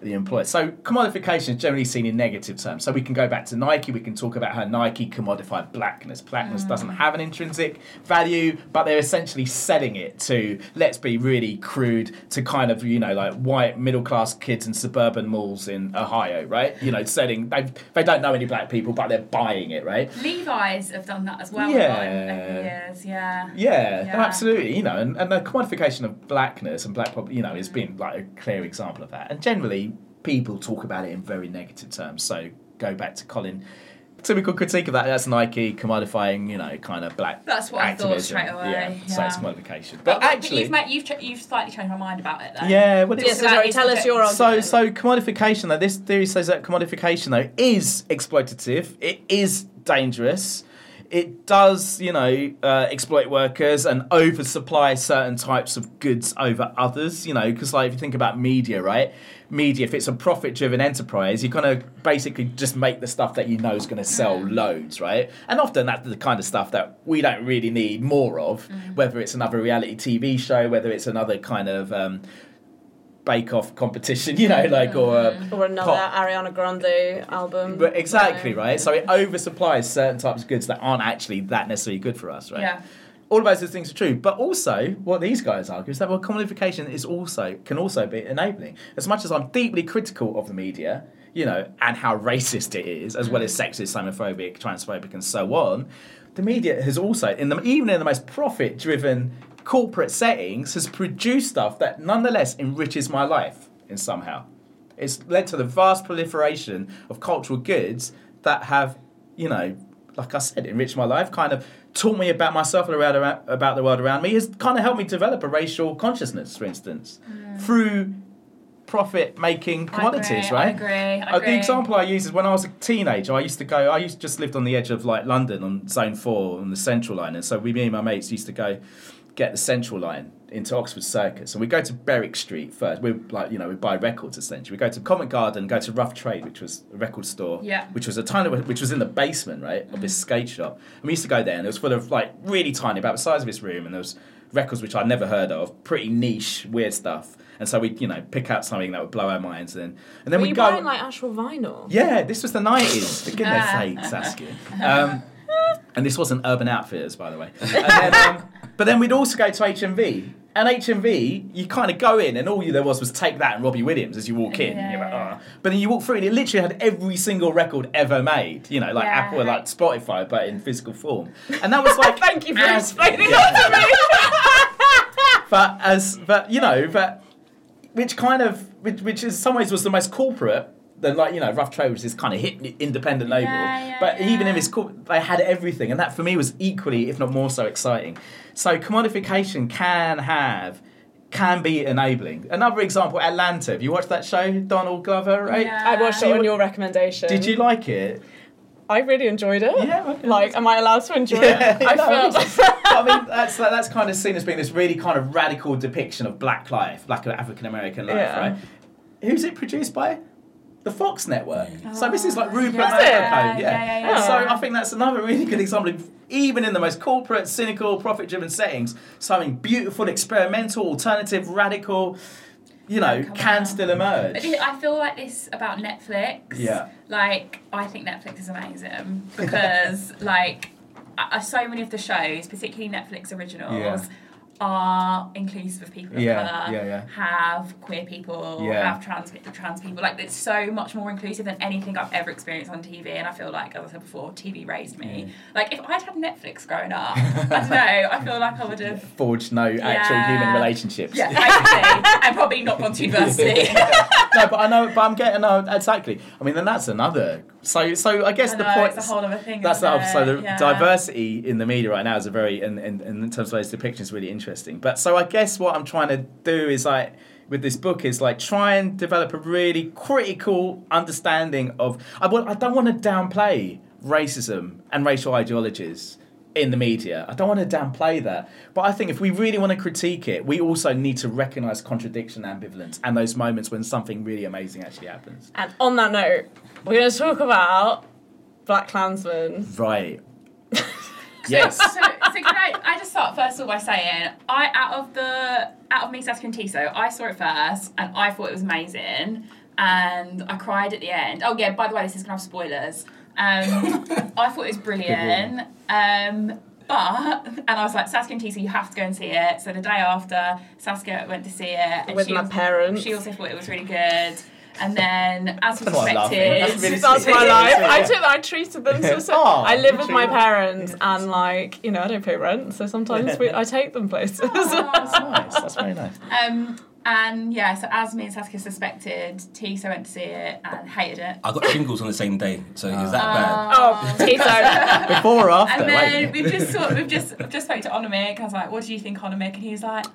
the employer. So commodification is generally seen in negative terms. So we can go back to Nike. We can talk about how Nike commodified blackness. Blackness mm. doesn't have an intrinsic value, but they're essentially selling it to let's be really crude to kind of you know like white middle class kids in suburban malls in Ohio, right? You know, selling they they don't know any black people, but they're buying it, right? Levi's have done that as well. Yeah. Yeah. Years, yeah. Yeah, Yeah. absolutely. You know, and, and the commodification of blackness and black, pop- you know, has been like a clear example of that. And generally, people talk about it in very negative terms. So go back to Colin. Typical critique of that. That's Nike commodifying, you know, kind of black. That's what I thought straight away, Yeah, so it's yeah. commodification. But, But, but actually, you've, made, you've, ch- you've slightly changed my mind about it though. yeah, well, it's, Yes, So that sorry, tell us bit- your so, so commodification though, this theory says that commodification though is exploitative. It is dangerous. It does, you know, uh, exploit workers and oversupply certain types of goods over others. You know, because like if you think about media, right? Media, if it's a profit-driven enterprise, you're gonna basically just make the stuff that you know is gonna sell loads, right? And often that's the kind of stuff that we don't really need more of. Whether it's another reality TV show, whether it's another kind of um, bake-off competition, [laughs] you know, like or. Uh, Or another Pop. Ariana Grande album. but exactly you know. right. So it oversupplies certain types of goods that aren't actually that necessarily good for us, right? Yeah. All of those things are true, but also what these guys argue is that well, commodification is also can also be enabling. As much as I'm deeply critical of the media, you know, and how racist it is, as well as sexist, homophobic, transphobic, and so on, the media has also, in the even in the most profit-driven corporate settings, has produced stuff that nonetheless enriches my life in somehow. It's led to the vast proliferation of cultural goods that have, you know, like I said, enriched my life, kind of taught me about myself and around, about the world around me, has kind of helped me develop a racial consciousness, for instance, through profit making commodities, I right? agree, I agree. Uh, the example I use is when I was a teenager, I used to go, I used just lived on the edge of like London on Zone 4 on the Central Line. And so we, me and my mates used to go get the Central Line into Oxford Circus. And we go to Berwick Street first. We're like, you know, we buy records essentially. We go to Covent Garden, go to Rough Trade, which was a record store, Yeah. which was a tiny, which was in the basement, right, of this skate shop. And we used to go there and it was full of like really tiny, about the size of this room. And there was records which I'd never heard of, pretty niche, weird stuff. And so we'd, you know, pick out something that would blow our minds, and then and then Were we go. buying like actual vinyl? Yeah, this was the nineties. For goodness Ah. sake, Saskia. Um, and this wasn't Urban Outfitters, by the way. And then, um, but then we'd also go to HMV. And HMV, you kind of go in, and all you there was was take that and Robbie Williams as you walk in. you're like, "Oh." Ah. But then you walk through, and it literally had every single record ever made. You know, like Yeah. Apple, like Spotify, but in physical form. And that was like, [laughs] Thank you for as- explaining yeah. that to me. [laughs] but as but you know but which kind of which, which in some ways was the most corporate than like you know rough trade was this kind of hit independent label Yeah, yeah, but even in yeah. this corp- they had everything and that for me was equally if not more so exciting so commodification can have can be enabling another example atlanta have you watched that show donald glover right Yeah. I watched it on your recommendation. did you like it I really enjoyed it. Yeah, okay. Like, am I allowed to enjoy Yeah, it? I [laughs] no, felt. I [laughs] mean, that's that's kind of seen as being this really kind of radical depiction of black life, black African American life, Yeah. right? Who's it produced by? The Fox Network. so this is like Rupert yeah. Murdoch, Yeah, yeah. yeah, yeah, And so. I think that's another really good example of even in the most corporate, cynical, profit-driven settings, something beautiful, experimental, alternative, radical, you know, Come can on. still emerge. But I feel like this about Netflix. Yeah. Like, I think Netflix is amazing because, [laughs] like, uh, so many of the shows, particularly Netflix originals, Yeah. Are inclusive of people of Yeah, colour, yeah, yeah. have queer people, have trans trans people. Like, it's so much more inclusive than anything I've ever experienced on TV. And I feel like, as I said before, TV raised me. Mm. Like, if I'd had Netflix growing up, [laughs] I don't know, I feel like I would have. Forged no actual human relationships. Yeah, [laughs] and probably not gone to university. [laughs] no, but I know, but I'm getting no, exactly. I mean, then that's another. So, so I guess I the point. it's a whole other thing. That's the, so the Yeah. diversity in the media right now is a very, and in, in, in terms of those depictions, is really interesting. But so I guess what I'm trying to do is like with this book is like try and develop a really critical understanding of. I want. I don't want to downplay racism and racial ideologies in the media. I don't want to downplay that. But I think if we really want to critique it, we also need to recognize contradiction, ambivalence, and those moments when something really amazing actually happens. and on that note, we're going to talk about Black Klansman. Right. [laughs] yes. So, so can I, I just start first of all by saying I out of the out of me Saskia and Tiso, I saw it first and I thought it was amazing and I cried at the end. Oh yeah, by the way, this is gonna have spoilers. Um, [laughs] I thought it was brilliant. Um, but and I was like, Saskia and Tiso, you have to go and see it. So the day after, Saskia went to see it and With she my was- parents. She also thought it was really good. And then, as was Oh, I love it. expected, That's really That's my life. [laughs] I took I treated them so, so Oh, I live with my treat- parents and like you know I don't pay rent so sometimes we, [laughs] I take them places. That's nice. That's very nice. Um, and yeah, so as me and Saskia suspected, Tiso went to see it and hated it. I got shingles on the same day, so it was that ah. bad. oh, Tito. [laughs] Before or after? And then minute. we've just sort of, we've just just spoke to Anamik. I was like, "What do you think, Anamik?" And he was like,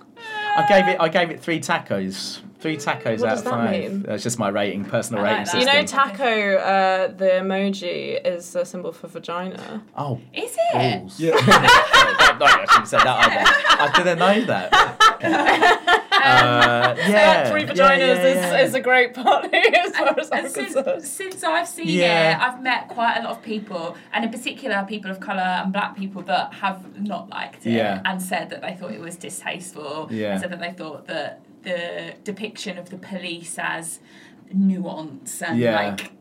I gave uh, it. I gave it three tacos Three tacos What out of five. mean? That's just my rating, personal I like rating that. You know, taco, uh, the emoji is a symbol for vagina. oh, Is it? balls. Yeah. [laughs] No, I shouldn't have said that either. I didn't know that. [laughs] Uh, [laughs] yeah. Three yeah, vaginas yeah, yeah. is, is a great party as far as I'm And since, concerned. since I've seen Yeah. it, I've met quite a lot of people, and in particular, people of colour and black people that have not liked it Yeah. and said that they thought it was distasteful. Yeah. And said that they thought that the depiction of the police as nuance and Yeah. like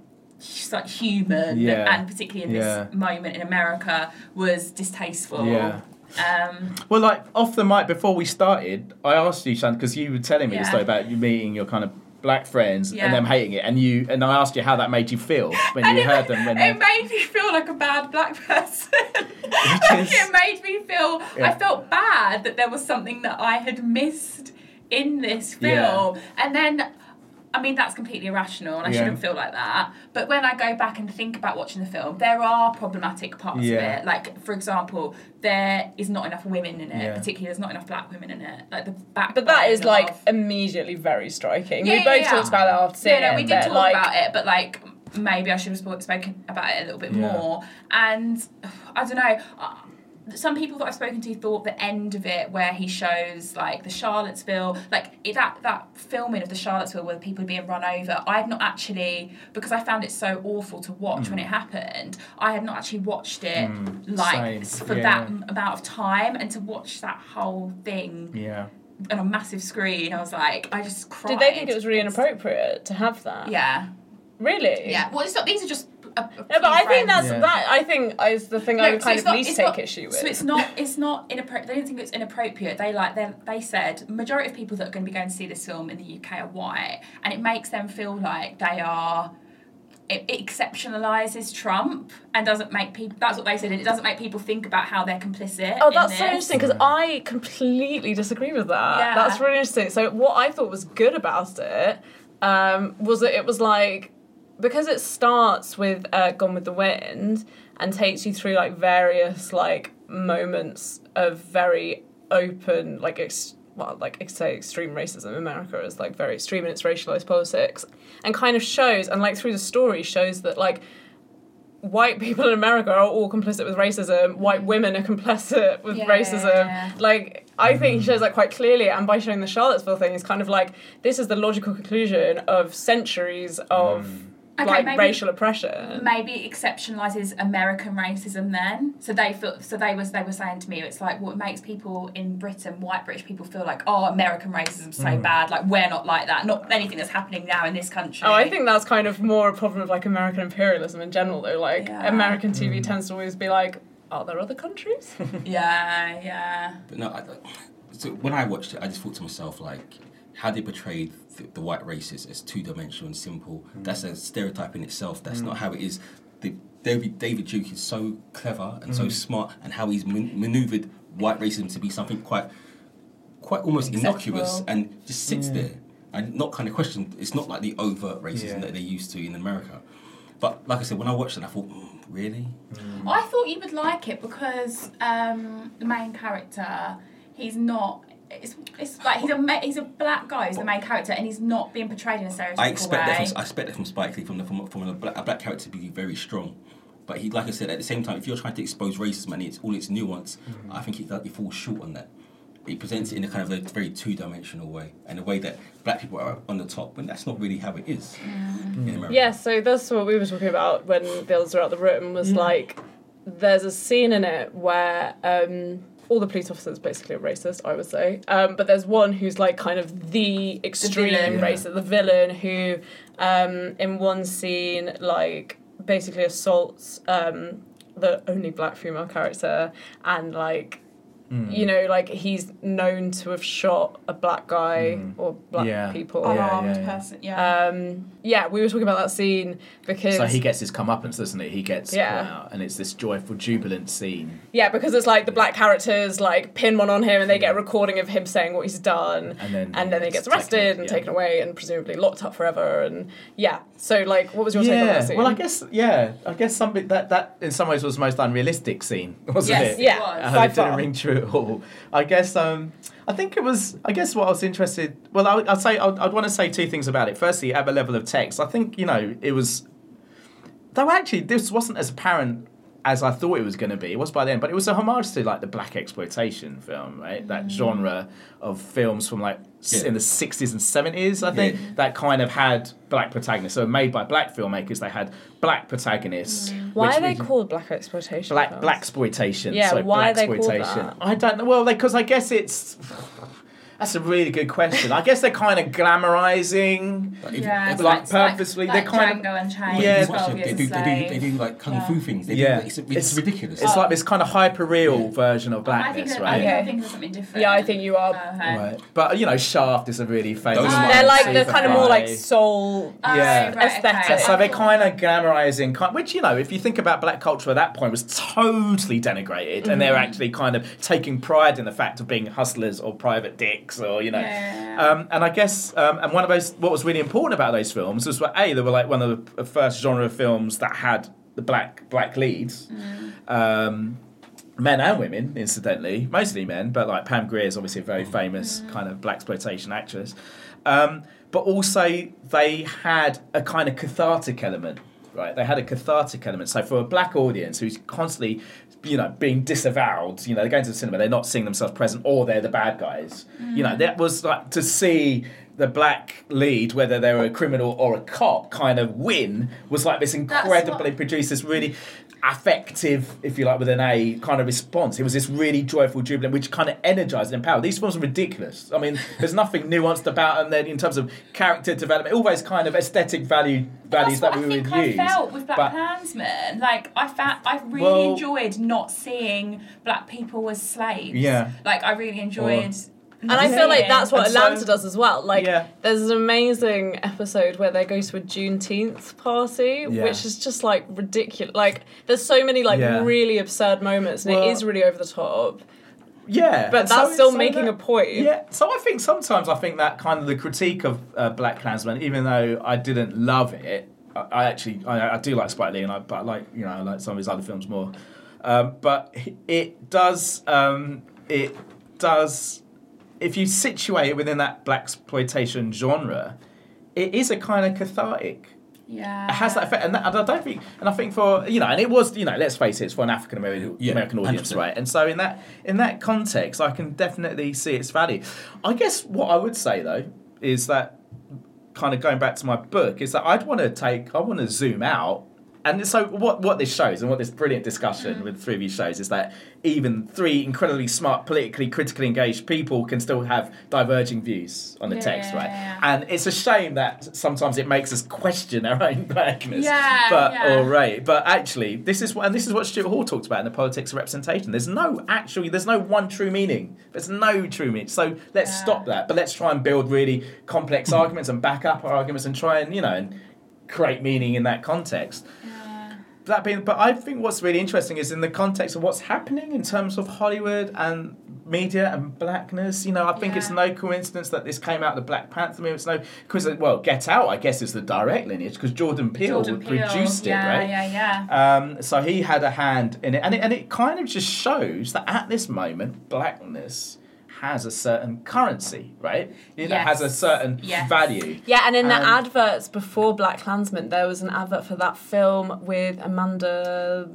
just like human Yeah. and particularly in Yeah. this moment in America was distasteful. Yeah. Um, Well, like off the mic before we started, I asked you, Shan, because you were telling me the story about you meeting your kind of black friends Yeah. and them hating it, and you and I asked you how that made you feel when you it, heard them. When it made me feel like a bad black person. [laughs] is- [laughs] it made me feel. Yeah. I felt bad that there was something that I had missed in this Yeah. film, and then. I mean that's completely irrational, and I Yeah. shouldn't feel like that. But when I go back and think about watching the film, there are problematic parts Yeah. of it. Like, for example, there is not enough women in it. Yeah. Particularly, there's not enough black women in it. Like the back. But that is like immediately very striking. we both talked about that after seeing yeah, no, we did that, talk like, about it, but like maybe I should have spoken about it a little bit Yeah. more. And [sighs] I don't know. uh, Some people that I've spoken to thought the end of it, where he shows like the Charlottesville, like it, that that filming of the Charlottesville where people are being run over. I had not actually because I found it so awful to watch when it happened. I had not actually watched it Mm, like same, for yeah. that m- amount of time, and to watch that whole thing yeah. on a massive screen, I was like, I just cried. Did they think it was really inappropriate to have that? Yeah. Really? Yeah. Well, it's not. These are just. A, a No, but I think that's Yeah. that. I think is the thing I would so kind of not- least take not- issue with. So it's not. It's not inappropriate. They don't think it's inappropriate. They like. They they said majority of people that are going to be going to see this film in the UK are white, and it makes them feel like they are. It, it exceptionalizes Trump and doesn't make people. That's what they said. and It doesn't make people think about how they're complicit. Oh, in that's so this. interesting because I completely disagree with that. Yeah. That's really interesting. So what I thought was good about it um, was that it was like because it starts with uh, Gone with the Wind and takes you through like various like moments of very open like ex- well like ex- say extreme racism. in America is like very extreme in its racialized politics and kind of shows and like through the story shows that like white people in America are all complicit with racism. White mm. women are complicit with Yeah, racism. yeah, yeah. Like I think he mm. shows that quite clearly, and by showing the Charlottesville thing, it's kind of like this is the logical conclusion of centuries of mm. Okay, like maybe- racial oppression. maybe exceptionalizes American racism then. So they feel so they was they were saying to me it's like what makes people in Britain, white British people feel like, oh American racism's so mm. bad, like we're not like that. Not anything that's happening now in this country. Oh, I think that's kind of more a problem of like American imperialism in general, though. Like Yeah. American TV mm. tends to always be like, are there other countries? [laughs] Yeah, yeah. But no, I, I- so when I watched it, I just thought to myself, like, how they portrayed the, the white races as two dimensional and simple. That's a stereotype in itself. That's not how it is. The, David, David Duke is so clever and so smart, and how he's man- maneuvered white racism to be something quite, quite almost innocuous, and just sits there and not kind of questioned. It's not like the overt racism Yeah. that they're used to in America. But like I said, when I watched it, I thought, mm, really? I thought you would like it because um, the main character, he's not. It's, it's like he's a ma- he's a black guy who's the main character and he's not being portrayed in a stereotypical I expect way. that from, I expect that from Spike Lee, from the, from, from a, black, a black character to be very strong. But he, like I said, at the same time, if you're trying to expose racism and it's all its nuance, mm-hmm. I think it, it falls short on that. It presents it in a kind of a very two-dimensional way, and a way that black people are on the top, when that's not really how it is mm. in America. Yeah, so that's what we were talking about when the others were out the room. Was mm. like, there's a scene in it where um, all the police officers basically are racist, I would say. Um, but there's one who's like kind of the extreme villain. Yeah. racist, the villain who, um, in one scene, like basically assaults um, the only black female character and like. You know, like he's known to have shot a black guy or black Yeah. people. Yeah, Unarmed yeah, yeah. person, yeah. Um, yeah, we were talking about that scene because So he gets his comeuppance, doesn't he? He gets Yeah. out, and it's this joyful, jubilant scene. yeah, because it's like the black characters like pin one on him and they get a recording of him saying what he's done, And then and then he it's gets taken- arrested and yeah. taken away and presumably locked up forever. And yeah, so like, what was your take on that scene? well, I guess yeah, I guess something that that in some ways was the most unrealistic scene, wasn't Yes, it? yeah, was. By it didn't ring true through it all. I guess um, I think it was. I guess what I was interested. Well, I would, I'd say I'd, I'd want to say two things about it. Firstly, at the level of text, I think you know it was. Though actually, this wasn't as apparent as I thought it was going to be. It was by then, but it was a homage to like the blaxploitation film, right? That mm. genre of films from like Yeah. in the sixties and seventies, I think, Yeah. that kind of had black protagonists. So made by black filmmakers, they had black protagonists. Mm. Why which are they called blaxploitation? Black blaxploitation. Yeah, so why are they called that? I don't know. Well, because I guess it's. That's a really good question. I guess they're kind of glamorizing. Like, if- Yeah, if- it's like like, purposely, like, they're kind of- Django Unchained, But Yeah. you watch 12 them, they do, they do, they do like kung Yeah. fu things. They Yeah. do, it's, it's, It's- ridiculous. It's like this kind of hyper real Yeah. version of I think, blackness, I right? think Okay. I'm thinking of something different. Yeah, I think you are. Okay. Right. But you know, Shaft is a really famous. Those They're like they're kind of more like soul. Oh, Yeah. right, Aesthetic. okay. So they're kind of glamorizing, kind- which you know, if you think about black culture at that point, was totally denigrated, and they're mm-hmm. actually kind of taking pride in the fact of being hustlers or private dicks, or you know. Yeah. Um, and I guess, um, and one of those, what was really important about those films was, that, a, they were like one of the first genre films that had the black black leads. Um, men and women, incidentally, mostly men, but like Pam Grier is obviously a very famous kind of blaxploitation actress. Um, but also, they had a kind of cathartic element, right? They had a cathartic element. So for a black audience who's constantly, you know, being disavowed, you know, they're going to the cinema, they're not seeing themselves present, or they're the bad guys. You know, that was like to see the black lead, whether they were a criminal or a cop, kind of win was like this what- incredibly produced this really affective, if you like, with an A kind of response. It was this really joyful, jubilant, which kind of energized and empowered. These films are ridiculous. I mean, [laughs] there's nothing nuanced about them then in terms of character development, all those kind of aesthetic value values that we I would think I use. felt with Black But- Klansman. Like I found, I really Well- enjoyed not seeing black people as slaves. Yeah. Like I really enjoyed. And I feel like that's what And so- Atlanta does as well. Like, Yeah. there's an amazing episode where they go to a Juneteenth party, Yeah. which is just like ridiculous. Like, there's so many like Yeah. really absurd moments, and Well- it is really over the top. Yeah, But that's so- still so making that- a point. Yeah, so I think sometimes I think that kind of the critique of uh, Black Klansman, even though I didn't love it, I, I actually I, I do like Spike Lee, and I but I like you know I like some of his other films more. Um, but it does um, it does if you situate it within that blaxploitation genre, it is a kind of cathartic Yeah. it has that effect, and, that, and I don't think, and I think for you know, and it was you know, let's face it, it's for an African American Yeah, American audience, 100%. right? And so in that in that context, I can definitely see its value. I guess what I would say though is that kind of going back to my book is that I'd want to take, I want to zoom out. And so what what this shows and what this brilliant discussion mm-hmm. with the three of you shows is that even three incredibly smart, politically critically engaged people can still have diverging views on the Yeah, text, right? yeah. And it's a shame that sometimes it makes us question our own [laughs] blackness. Yeah, But yeah. or. But actually this is what and this is what Stuart Hall talked about in the politics of representation. There's no actually there's no one true meaning. There's no true meaning. So let's Yeah. stop that. But let's try and build really complex [laughs] arguments and back up our arguments and try and, you know, and create meaning in that context. That being, but I think what's really interesting is in the context of what's happening in terms of Hollywood and media and blackness. You know, I think it's no coincidence that this came out of the Black Panther movie. It's no coincidence. Well, Get Out, I guess, is the direct lineage because Jordan Peele Jordan Peele. produced it, yeah, right? Yeah, yeah, Um, so he had a hand in it, and it, and it kind of just shows that at this moment, blackness has a certain currency, right? It Yes. has a certain Yes. value. Yeah, and in the Um, adverts before Black Klansman, there was an advert for that film with Amanda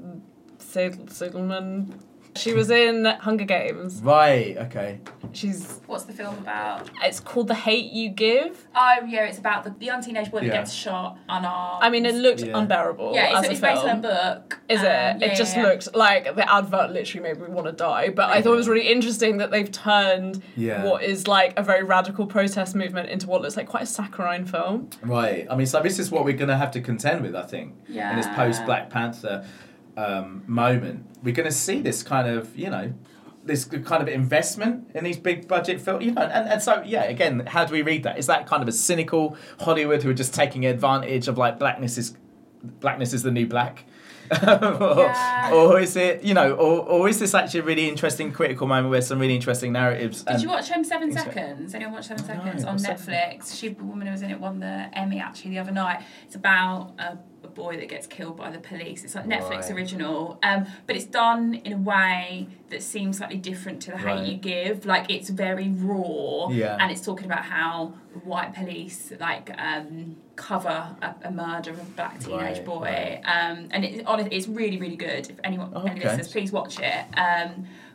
Sid- Sigelman. She was in Hunger Games. Right. Okay. She's. What's the film about? It's called The Hate You Give. Oh, yeah, it's about the, the young teenage boy that Yeah. gets shot unarmed. I mean, it looked Yeah. unbearable yeah, as it's, a it's film. based on a book. Is Um, it? yeah, it just yeah, yeah. looked like the advert literally made me want to die. But I thought it was really interesting that they've turned Yeah. what is like a very radical protest movement into what looks like quite a saccharine film. Right. I mean, so this is what we're going to have to contend with, I think, in this Yeah. post Black Panther um, moment. We're going to see this kind of, you know, this kind of investment in these big budget films, you know, and, and so yeah. Again, how do we read that? Is that kind of a cynical Hollywood who are just taking advantage of like blackness is blackness is the new black? [laughs] or, Yeah. or is it you know or, or is this actually a really interesting critical moment where some really interesting narratives Did and- you watch um, Seven Seconds? Anyone watch Seven Seconds on what's that? Netflix? She, the woman who was in it, won the Emmy actually the other night. It's about a boy that gets killed by the police. It's like Netflix Right. original, um, but it's done in a way that seems slightly different to the hate Right. you give. Like it's very raw, Yeah. and it's talking about how white police like um, cover a, a murder of a black teenage Right, boy. Um, and it, honestly, it's really really good. If anyone, any Okay. listeners, please watch it.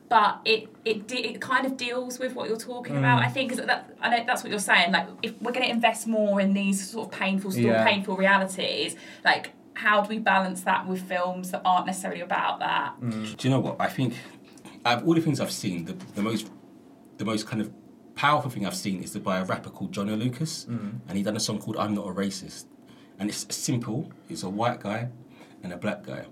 But it it de- it kind of deals with what you're talking about. Mm. I think 'cause that I know that's what you're saying. Like if we're going to invest more in these sort of painful, still Yeah. painful realities, like how do we balance that with films that aren't necessarily about that? Mm. Do you know what? I think out of all the things I've seen, the, the most the most kind of powerful thing I've seen is the, by a rapper called Joyner Lucas, and he done a song called "I'm Not a Racist," and it's simple. It's a white guy and a black guy,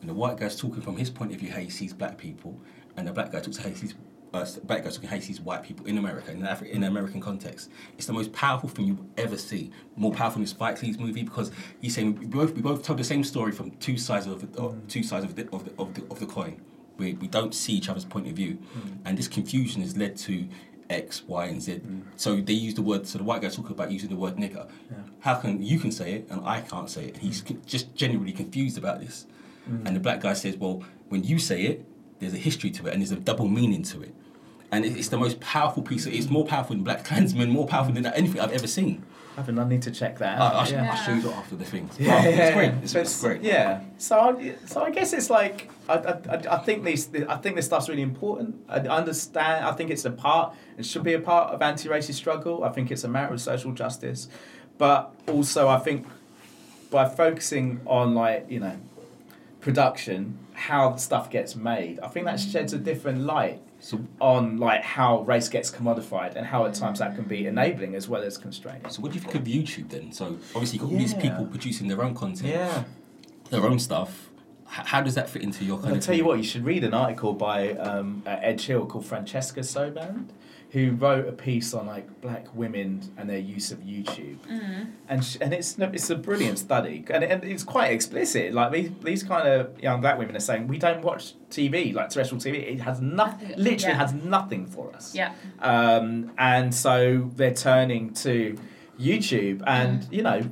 and the white guy's talking from his point of view how he sees black people, and the black guy talks how he. Uh, black guys talking sees white people in America, in, Afri- in an American context. It's the most powerful thing you ever see. More powerful than Spike Lee's movie because he's saying we both we both told the same story from two sides of the, of mm. two sides of the of the, of the, of the coin. We, we don't see each other's point of view, mm. and this confusion has led to X, Y, and Z. Mm. So they use the word. So the white guy's talking about using the word nigger. How can you can say it and I can't say it? He's con- just genuinely confused about this. And the black guy says, "Well, when you say it, there's a history to it, and there's a double meaning to it." And it's the most powerful piece. Of, it's more powerful than Black [laughs] Klansman, more powerful than anything I've ever seen. I think I need to check that I, out. I'll, sh- yeah. I'll show you that after the thing. Yeah, [laughs] powerful. yeah, it's great. yeah. It's, it's great. Yeah. So, I, so I guess it's like I, I, I- I think these I think this stuff's really important. I understand. I think it's a part. It should be a part of anti-racist struggle. I think it's a matter of social justice, but also I think by focusing on like you know production, how stuff gets made, I think that sheds a different light So, on like how race gets commodified and how at times that can be enabling as well as constraining. so what do you think of YouTube then? So obviously you've got all these people producing their own content, Yeah. their own stuff. H- how does that fit into your kind I'll of? tell you what, you should read an article by um, uh, Ed Chill called Francesca Sobande, who wrote a piece on like black women and their use of YouTube, and sh- and it's it's a brilliant study, and, it, and it's quite explicit. Like these these kind of young black women are saying we don't watch TV like terrestrial TV. It has nothing, Nothing, literally yeah. has nothing for us. Yeah. Um, and so they're turning to YouTube, and you know,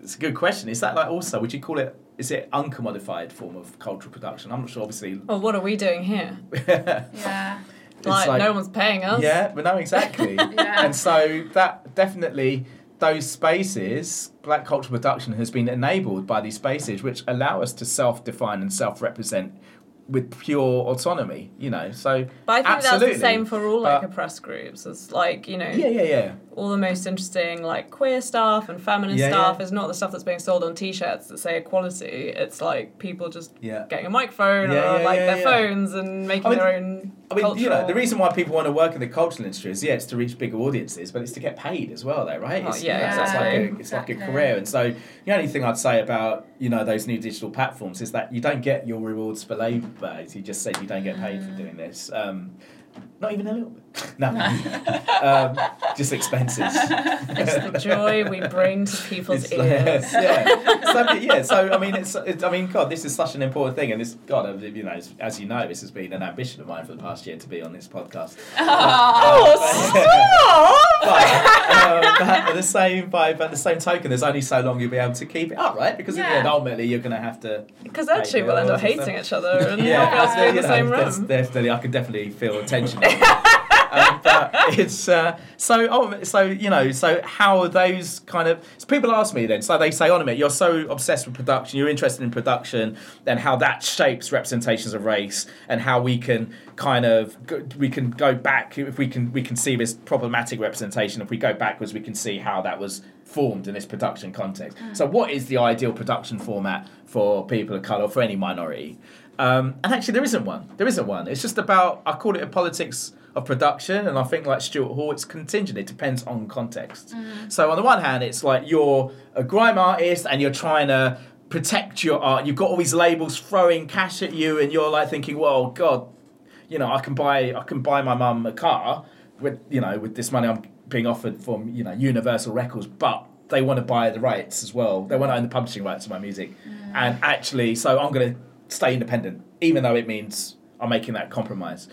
it's a good question. Is that like also? Would you call it? Is it uncommodified form of cultural production? I'm not sure. Obviously, Well, what are we doing here? [laughs] Yeah. Like, like- no one's paying us. yeah, but no, exactly. [laughs] Yeah. And so that definitely those spaces, black cultural production has been enabled by these spaces which allow us to self-define and self-represent with pure autonomy. You know, so But I think absolutely. that's the same for all like But- oppressed groups. It's like you know, Yeah, yeah, yeah. All the most interesting like queer stuff and feminist Yeah, stuff yeah. is not the stuff that's being sold on t-shirts that say equality. It's like people just Yeah. getting a microphone Yeah, or yeah, like yeah, their yeah. phones and making I mean- their own. I mean, you know, the reason why people want to work in the cultural industry is yeah, it's to reach bigger audiences, but it's to get paid as well, though, right? Oh, It's, yeah, you know, so it's like a, exactly. like a career, and so the only thing I'd say about you know those new digital platforms is that you don't get your rewards for labour. As you just said, you don't get paid for doing this. Um, not even a little bit. [laughs] No, um, just expenses. [laughs] It's the joy we bring to people's It's like- ears. [laughs] yeah. So, yeah. So I mean, it's, it's. I mean, God, this is such an important thing, and this, God, you know, as, as you know, this has been an ambition of mine for the past year to be on this podcast. Oh, but, uh, but at the same by but at the same token, there's only so long you'll be able to keep it up, right? Because in the end, ultimately, you're going to have to. Because actually, we'll end up hating each other and Yeah, not be able to be in the know, same room. Definitely, I can definitely feel tension. Um, but it's uh, so oh, so you know so how are those kind of so people ask me then so they say on a minute you're so obsessed with production you're interested in production and how that shapes representations of race and how we can kind of go, we can go back if we can we can see this problematic representation if we go backwards we can see how that was formed in this production context so what is the ideal production format for people of color for any minority um, and actually, there isn't one. There isn't one. It's just about I call it a politics of production, and I think like Stuart Hall, it's contingent. It depends on context. Mm. So on the one hand, it's like you're a grime artist and you're trying to protect your art. You've got all these labels throwing cash at you, and you're like thinking, well, God, you know, I can buy I can buy my mum a car with you know with this money I'm being offered from you know Universal Records, but they want to buy the rights as well. They want to own the publishing rights to my music, mm. and actually, so I'm going to stay independent, even though it means I'm making that compromise.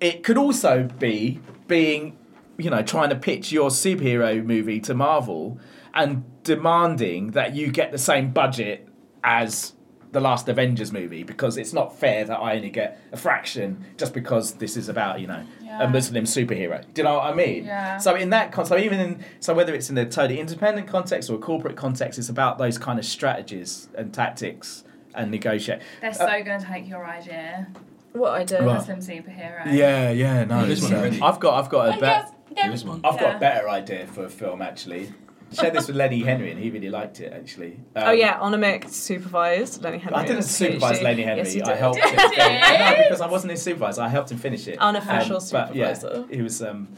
It could also be being, you know, trying to pitch your superhero movie to Marvel and demanding that you get the same budget as the last Avengers movie because it's not fair that I only get a fraction just because this is about you know Yeah. a Muslim superhero. Do you know what I mean? Yeah. So in that context, so even in so whether it's in a totally independent context or a corporate context, it's about those kind of strategies and tactics and negotiate. They're uh, so going to take your idea. What I did. Right. Muslim superhero. Yeah, yeah, no. There is one already. I've got, I've got a Oh, bet. yes, yeah. There is one. I've got a better idea for a film actually. Shared this with Lenny Henry and he really liked it actually. Um, oh yeah, Anamik supervised Lenny Henry. I didn't supervise PhD. Lenny Henry. Yes, I helped [laughs] him. you? no, because I wasn't his supervisor. I helped him finish it. Unofficial but yeah, he was. Um,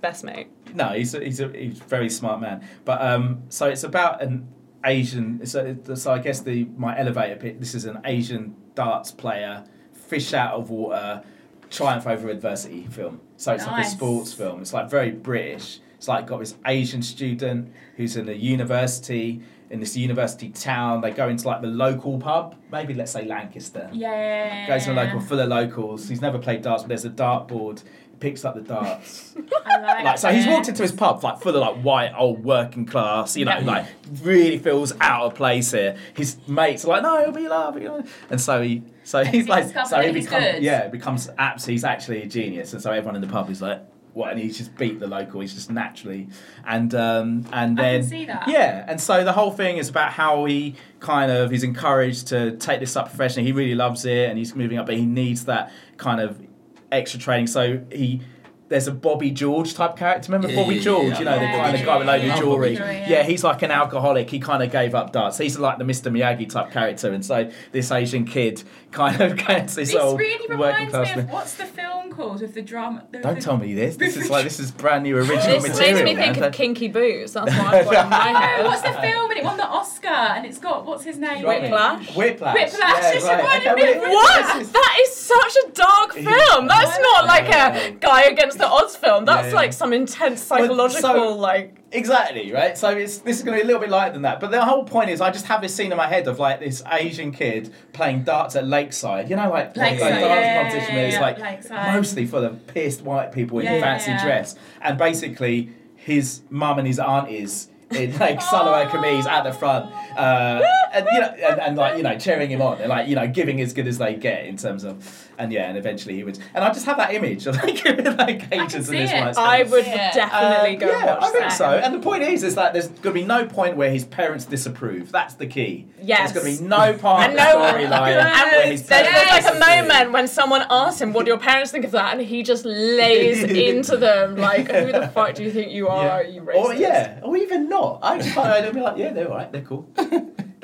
Best mate. no, he's a, he's a he's a very smart man. But um, so it's about an Asian. So, so I guess the my elevator pitch. This is an Asian darts player, fish out of water, triumph over adversity film. So it's like a sports film. It's like very British. It's like got this Asian student who's in a university in this university town. They go into like the local pub, maybe let's say Lancaster. Yeah. Goes to a local full of locals. He's never played darts, but there's a dartboard. Picks up the darts. [laughs] Like, like so, he's walked into his pub like full of like white old working class. You know, Yeah. like really feels out of place here. His mates are like, no, he'll be lovely. And so he, so And he's like, so he becomes, yeah, becomes abs. He's actually a genius, and so everyone in the pub is like. What and he's just beat the local. He's just naturally, and um, and then can see that. yeah, and so the whole thing is about how he kind of he's encouraged to take this up professionally. He really loves it, and he's moving up, but he needs that kind of extra training. So he there's a Bobby George type character. Remember Yeah, Bobby yeah, George? yeah. You know, the Yeah, kind of guy with loads yeah, of jewelry. George, Yeah, yeah. he's like an alcoholic. He kind of gave up darts. He's like the Mr. Miyagi type character, and so this Asian kid kind of [laughs] gets this, This old really working reminds class. me of what's the film called with the drama? The, Don't the- tell me this. This is like this is brand new original This material. makes me think of Kinky Boots. That's [laughs] what I've got in my No, head. [laughs] what's the film? And it won the Oscar, and it's got what's his name? Whiplash? Whiplash. Whiplash, Yeah, it's right. Okay, me well, of it- What? That is such a dark film. That's not like a guy against the odds film. That's Yeah, yeah. like some intense psychological, so- like. Exactly, right? So it's this is going to be a little bit lighter than that. But the whole point is, I just have this scene in my head of like this Asian kid playing darts at Lakeside. You know, like like Lakeside, darts yeah, competition yeah, where it's yeah, like Lakeside. mostly full of pissed white people in Yeah, fancy yeah. dress, and basically his mum and his aunties in like salwar kameez at the front, uh, and you know, and, and like you know, cheering him on, and like you know, giving as good as they get in terms of, and yeah, and eventually he would. And I just have that image of [laughs] like like Asians see in this it. I would Yeah. definitely Uh, go yeah, watch I think that. so. And the point is, is that there's going to be no point where his parents disapprove. That's the key. Yes. There's going to be no part And of the no- storyline And where there's, his there's like a moment when someone asks him, "What do your parents think of that?" and he just lays [laughs] into them like, "Who the [laughs] fuck do you think you are? You racist?" Or yeah, or even not. I just find I'd be like, yeah, they're all right. They're cool.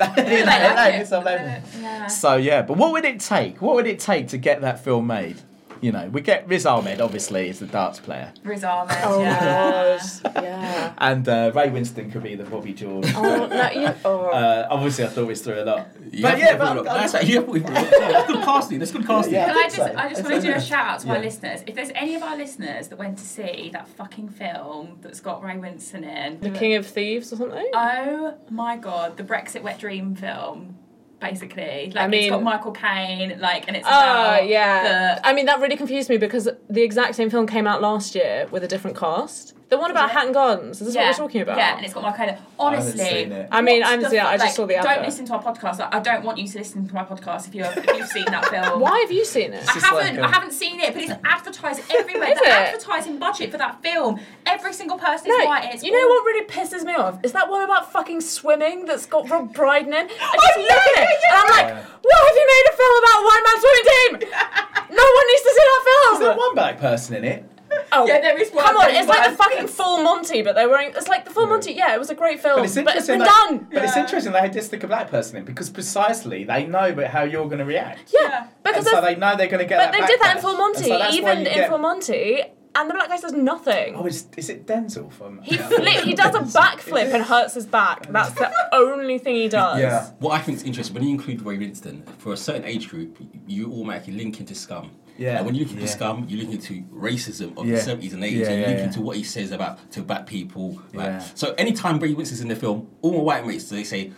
That- Yeah, you know, they like that it. is on level. Yeah. So yeah, but what would it take? What would it take to get that film made? You know, we get Riz Ahmed obviously is the darts player, Riz Ahmed. Oh yeah. Yeah. and uh, Ray Winstone could be the Bobby George. Oh no, you. [laughs] Oh. Uh, obviously, I thought we through a lot. You But yeah, but look. I- That's like, you have. That's good casting. That's good casting. Yeah. Can I I just, so. I just want to do a shout out to our Yeah. listeners. If there's any of our listeners that went to see that fucking film that's got Ray Winstone in, the King of Thieves or something. oh my god, the Brexit Wet Dream film, basically. Like I mean- it's got Michael Caine, like, and it's Oh about yeah. the I mean that really confused me because the exact same film came out last year with a different cast. The one about it? Hatton Gardens. Is this yeah, what we're talking about? Yeah, and it's got Michael Caine. Honestly, seen it. I mean, I haven't the seen I just like, saw the Advert. Don't listen to our podcast. Like, I don't want you to listen to my podcast if you have, if you've seen that [laughs] film. Why have you seen it? I haven't. like a- I haven't seen it, but it's [laughs] advertised everywhere. Is the it? advertising budget for that film, every single person is No, white. and it's you know what really pisses me off? Is that one about fucking swimming that's got Rob [laughs] Brydon in? I oh, just Oh, look yeah, at it yeah, and I'm like, yeah. why have you made a film about a one man swimming team? no one needs to see that Is there film. one black person in it? Oh, Yeah, there is one. Come on, it's like the fucking Full Monty, but they're wearing. It's like the Full Monty. Yeah, it was a great film, But it's but it's interesting. been that- done. But it's interesting they had just stick a black person in because precisely they know about how you're going to react. Yeah, Yeah. because and so they know they're going to get. but that they did that in. Full Monty, so even you in get- Full Monty, and the black guy does nothing. Oh, is, is it Denzel from? He flip, he does a backflip and hurts his back. [laughs] That's the only thing he does. Yeah. What I think is interesting when you include Ray Winstone for a certain age group, you automatically link into Scum. Yeah. And when you look into Yeah. Scum, you look into racism of Yeah. the seventies and eighties, Yeah, and you yeah, link yeah. into what he says about to black people. Like, Yeah. So anytime Ray is in the film, all my white mates they say,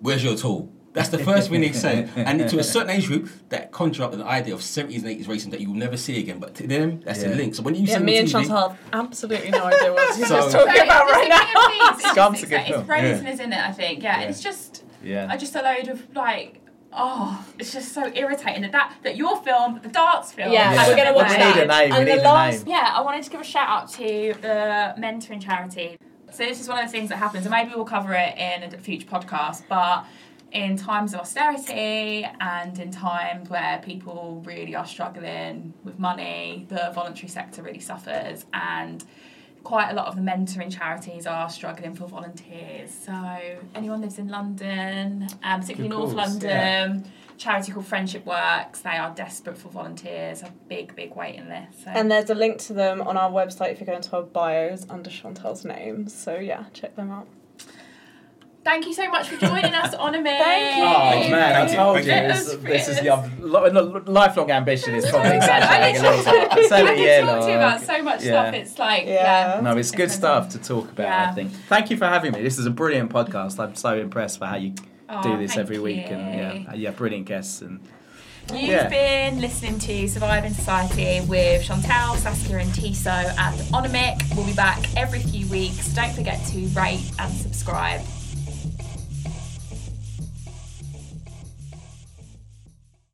"Where's your tool?" That's the first thing they say, [laughs] and to a certain age group, that conjure up an idea of seventies and eighties racism that you will never see again. But to them, that's Yeah. the link. So when you Yeah, see me on and TV, Chantel have absolutely no idea what he's [laughs] So- just talking about right now. It's [laughs] Scum's a just- good it's film. Ray Yeah. Is in it, I think. Yeah, Yeah. it's just Yeah. are just a load of like. Oh, it's just so irritating that that, that your film, the darts film, Yeah, Yeah. we're gonna watch We that. need a name, we need the a name. Yeah, I wanted to give a shout out to the mentoring charity. So this is one of the things that happens, and maybe we'll cover it in a future podcast. But in times of austerity and in times where people really are struggling with money, the voluntary sector really suffers, and quite a lot of the mentoring charities are struggling for volunteers. So anyone lives in London, um, particularly Of North London. yeah. Charity called Friendship Works. They are desperate for volunteers. A big, big waiting list. So. And there's a link to them on our website if you go into our bios under Chantel's name. So yeah, check them out. Thank you so much for joining us on [laughs] a Thank you. Oh man, I told you, you. this, this is was- your lo- lo- lifelong ambition is probably [laughs] I exaggerating a little bit. I said I could yeah, talk to you about so much Yeah. stuff. It's like, Yeah. yeah. No, it's good stuff to talk about. I think. Thank you for having me. This is a brilliant podcast. I'm so impressed for how you Oh, do this every week, and yeah, uh, yeah, brilliant guests and. You've Yeah. been listening to Surviving Society with Chantel, Saskia, and Tiso and Anamik. We'll be back every few weeks. Don't forget to rate and subscribe.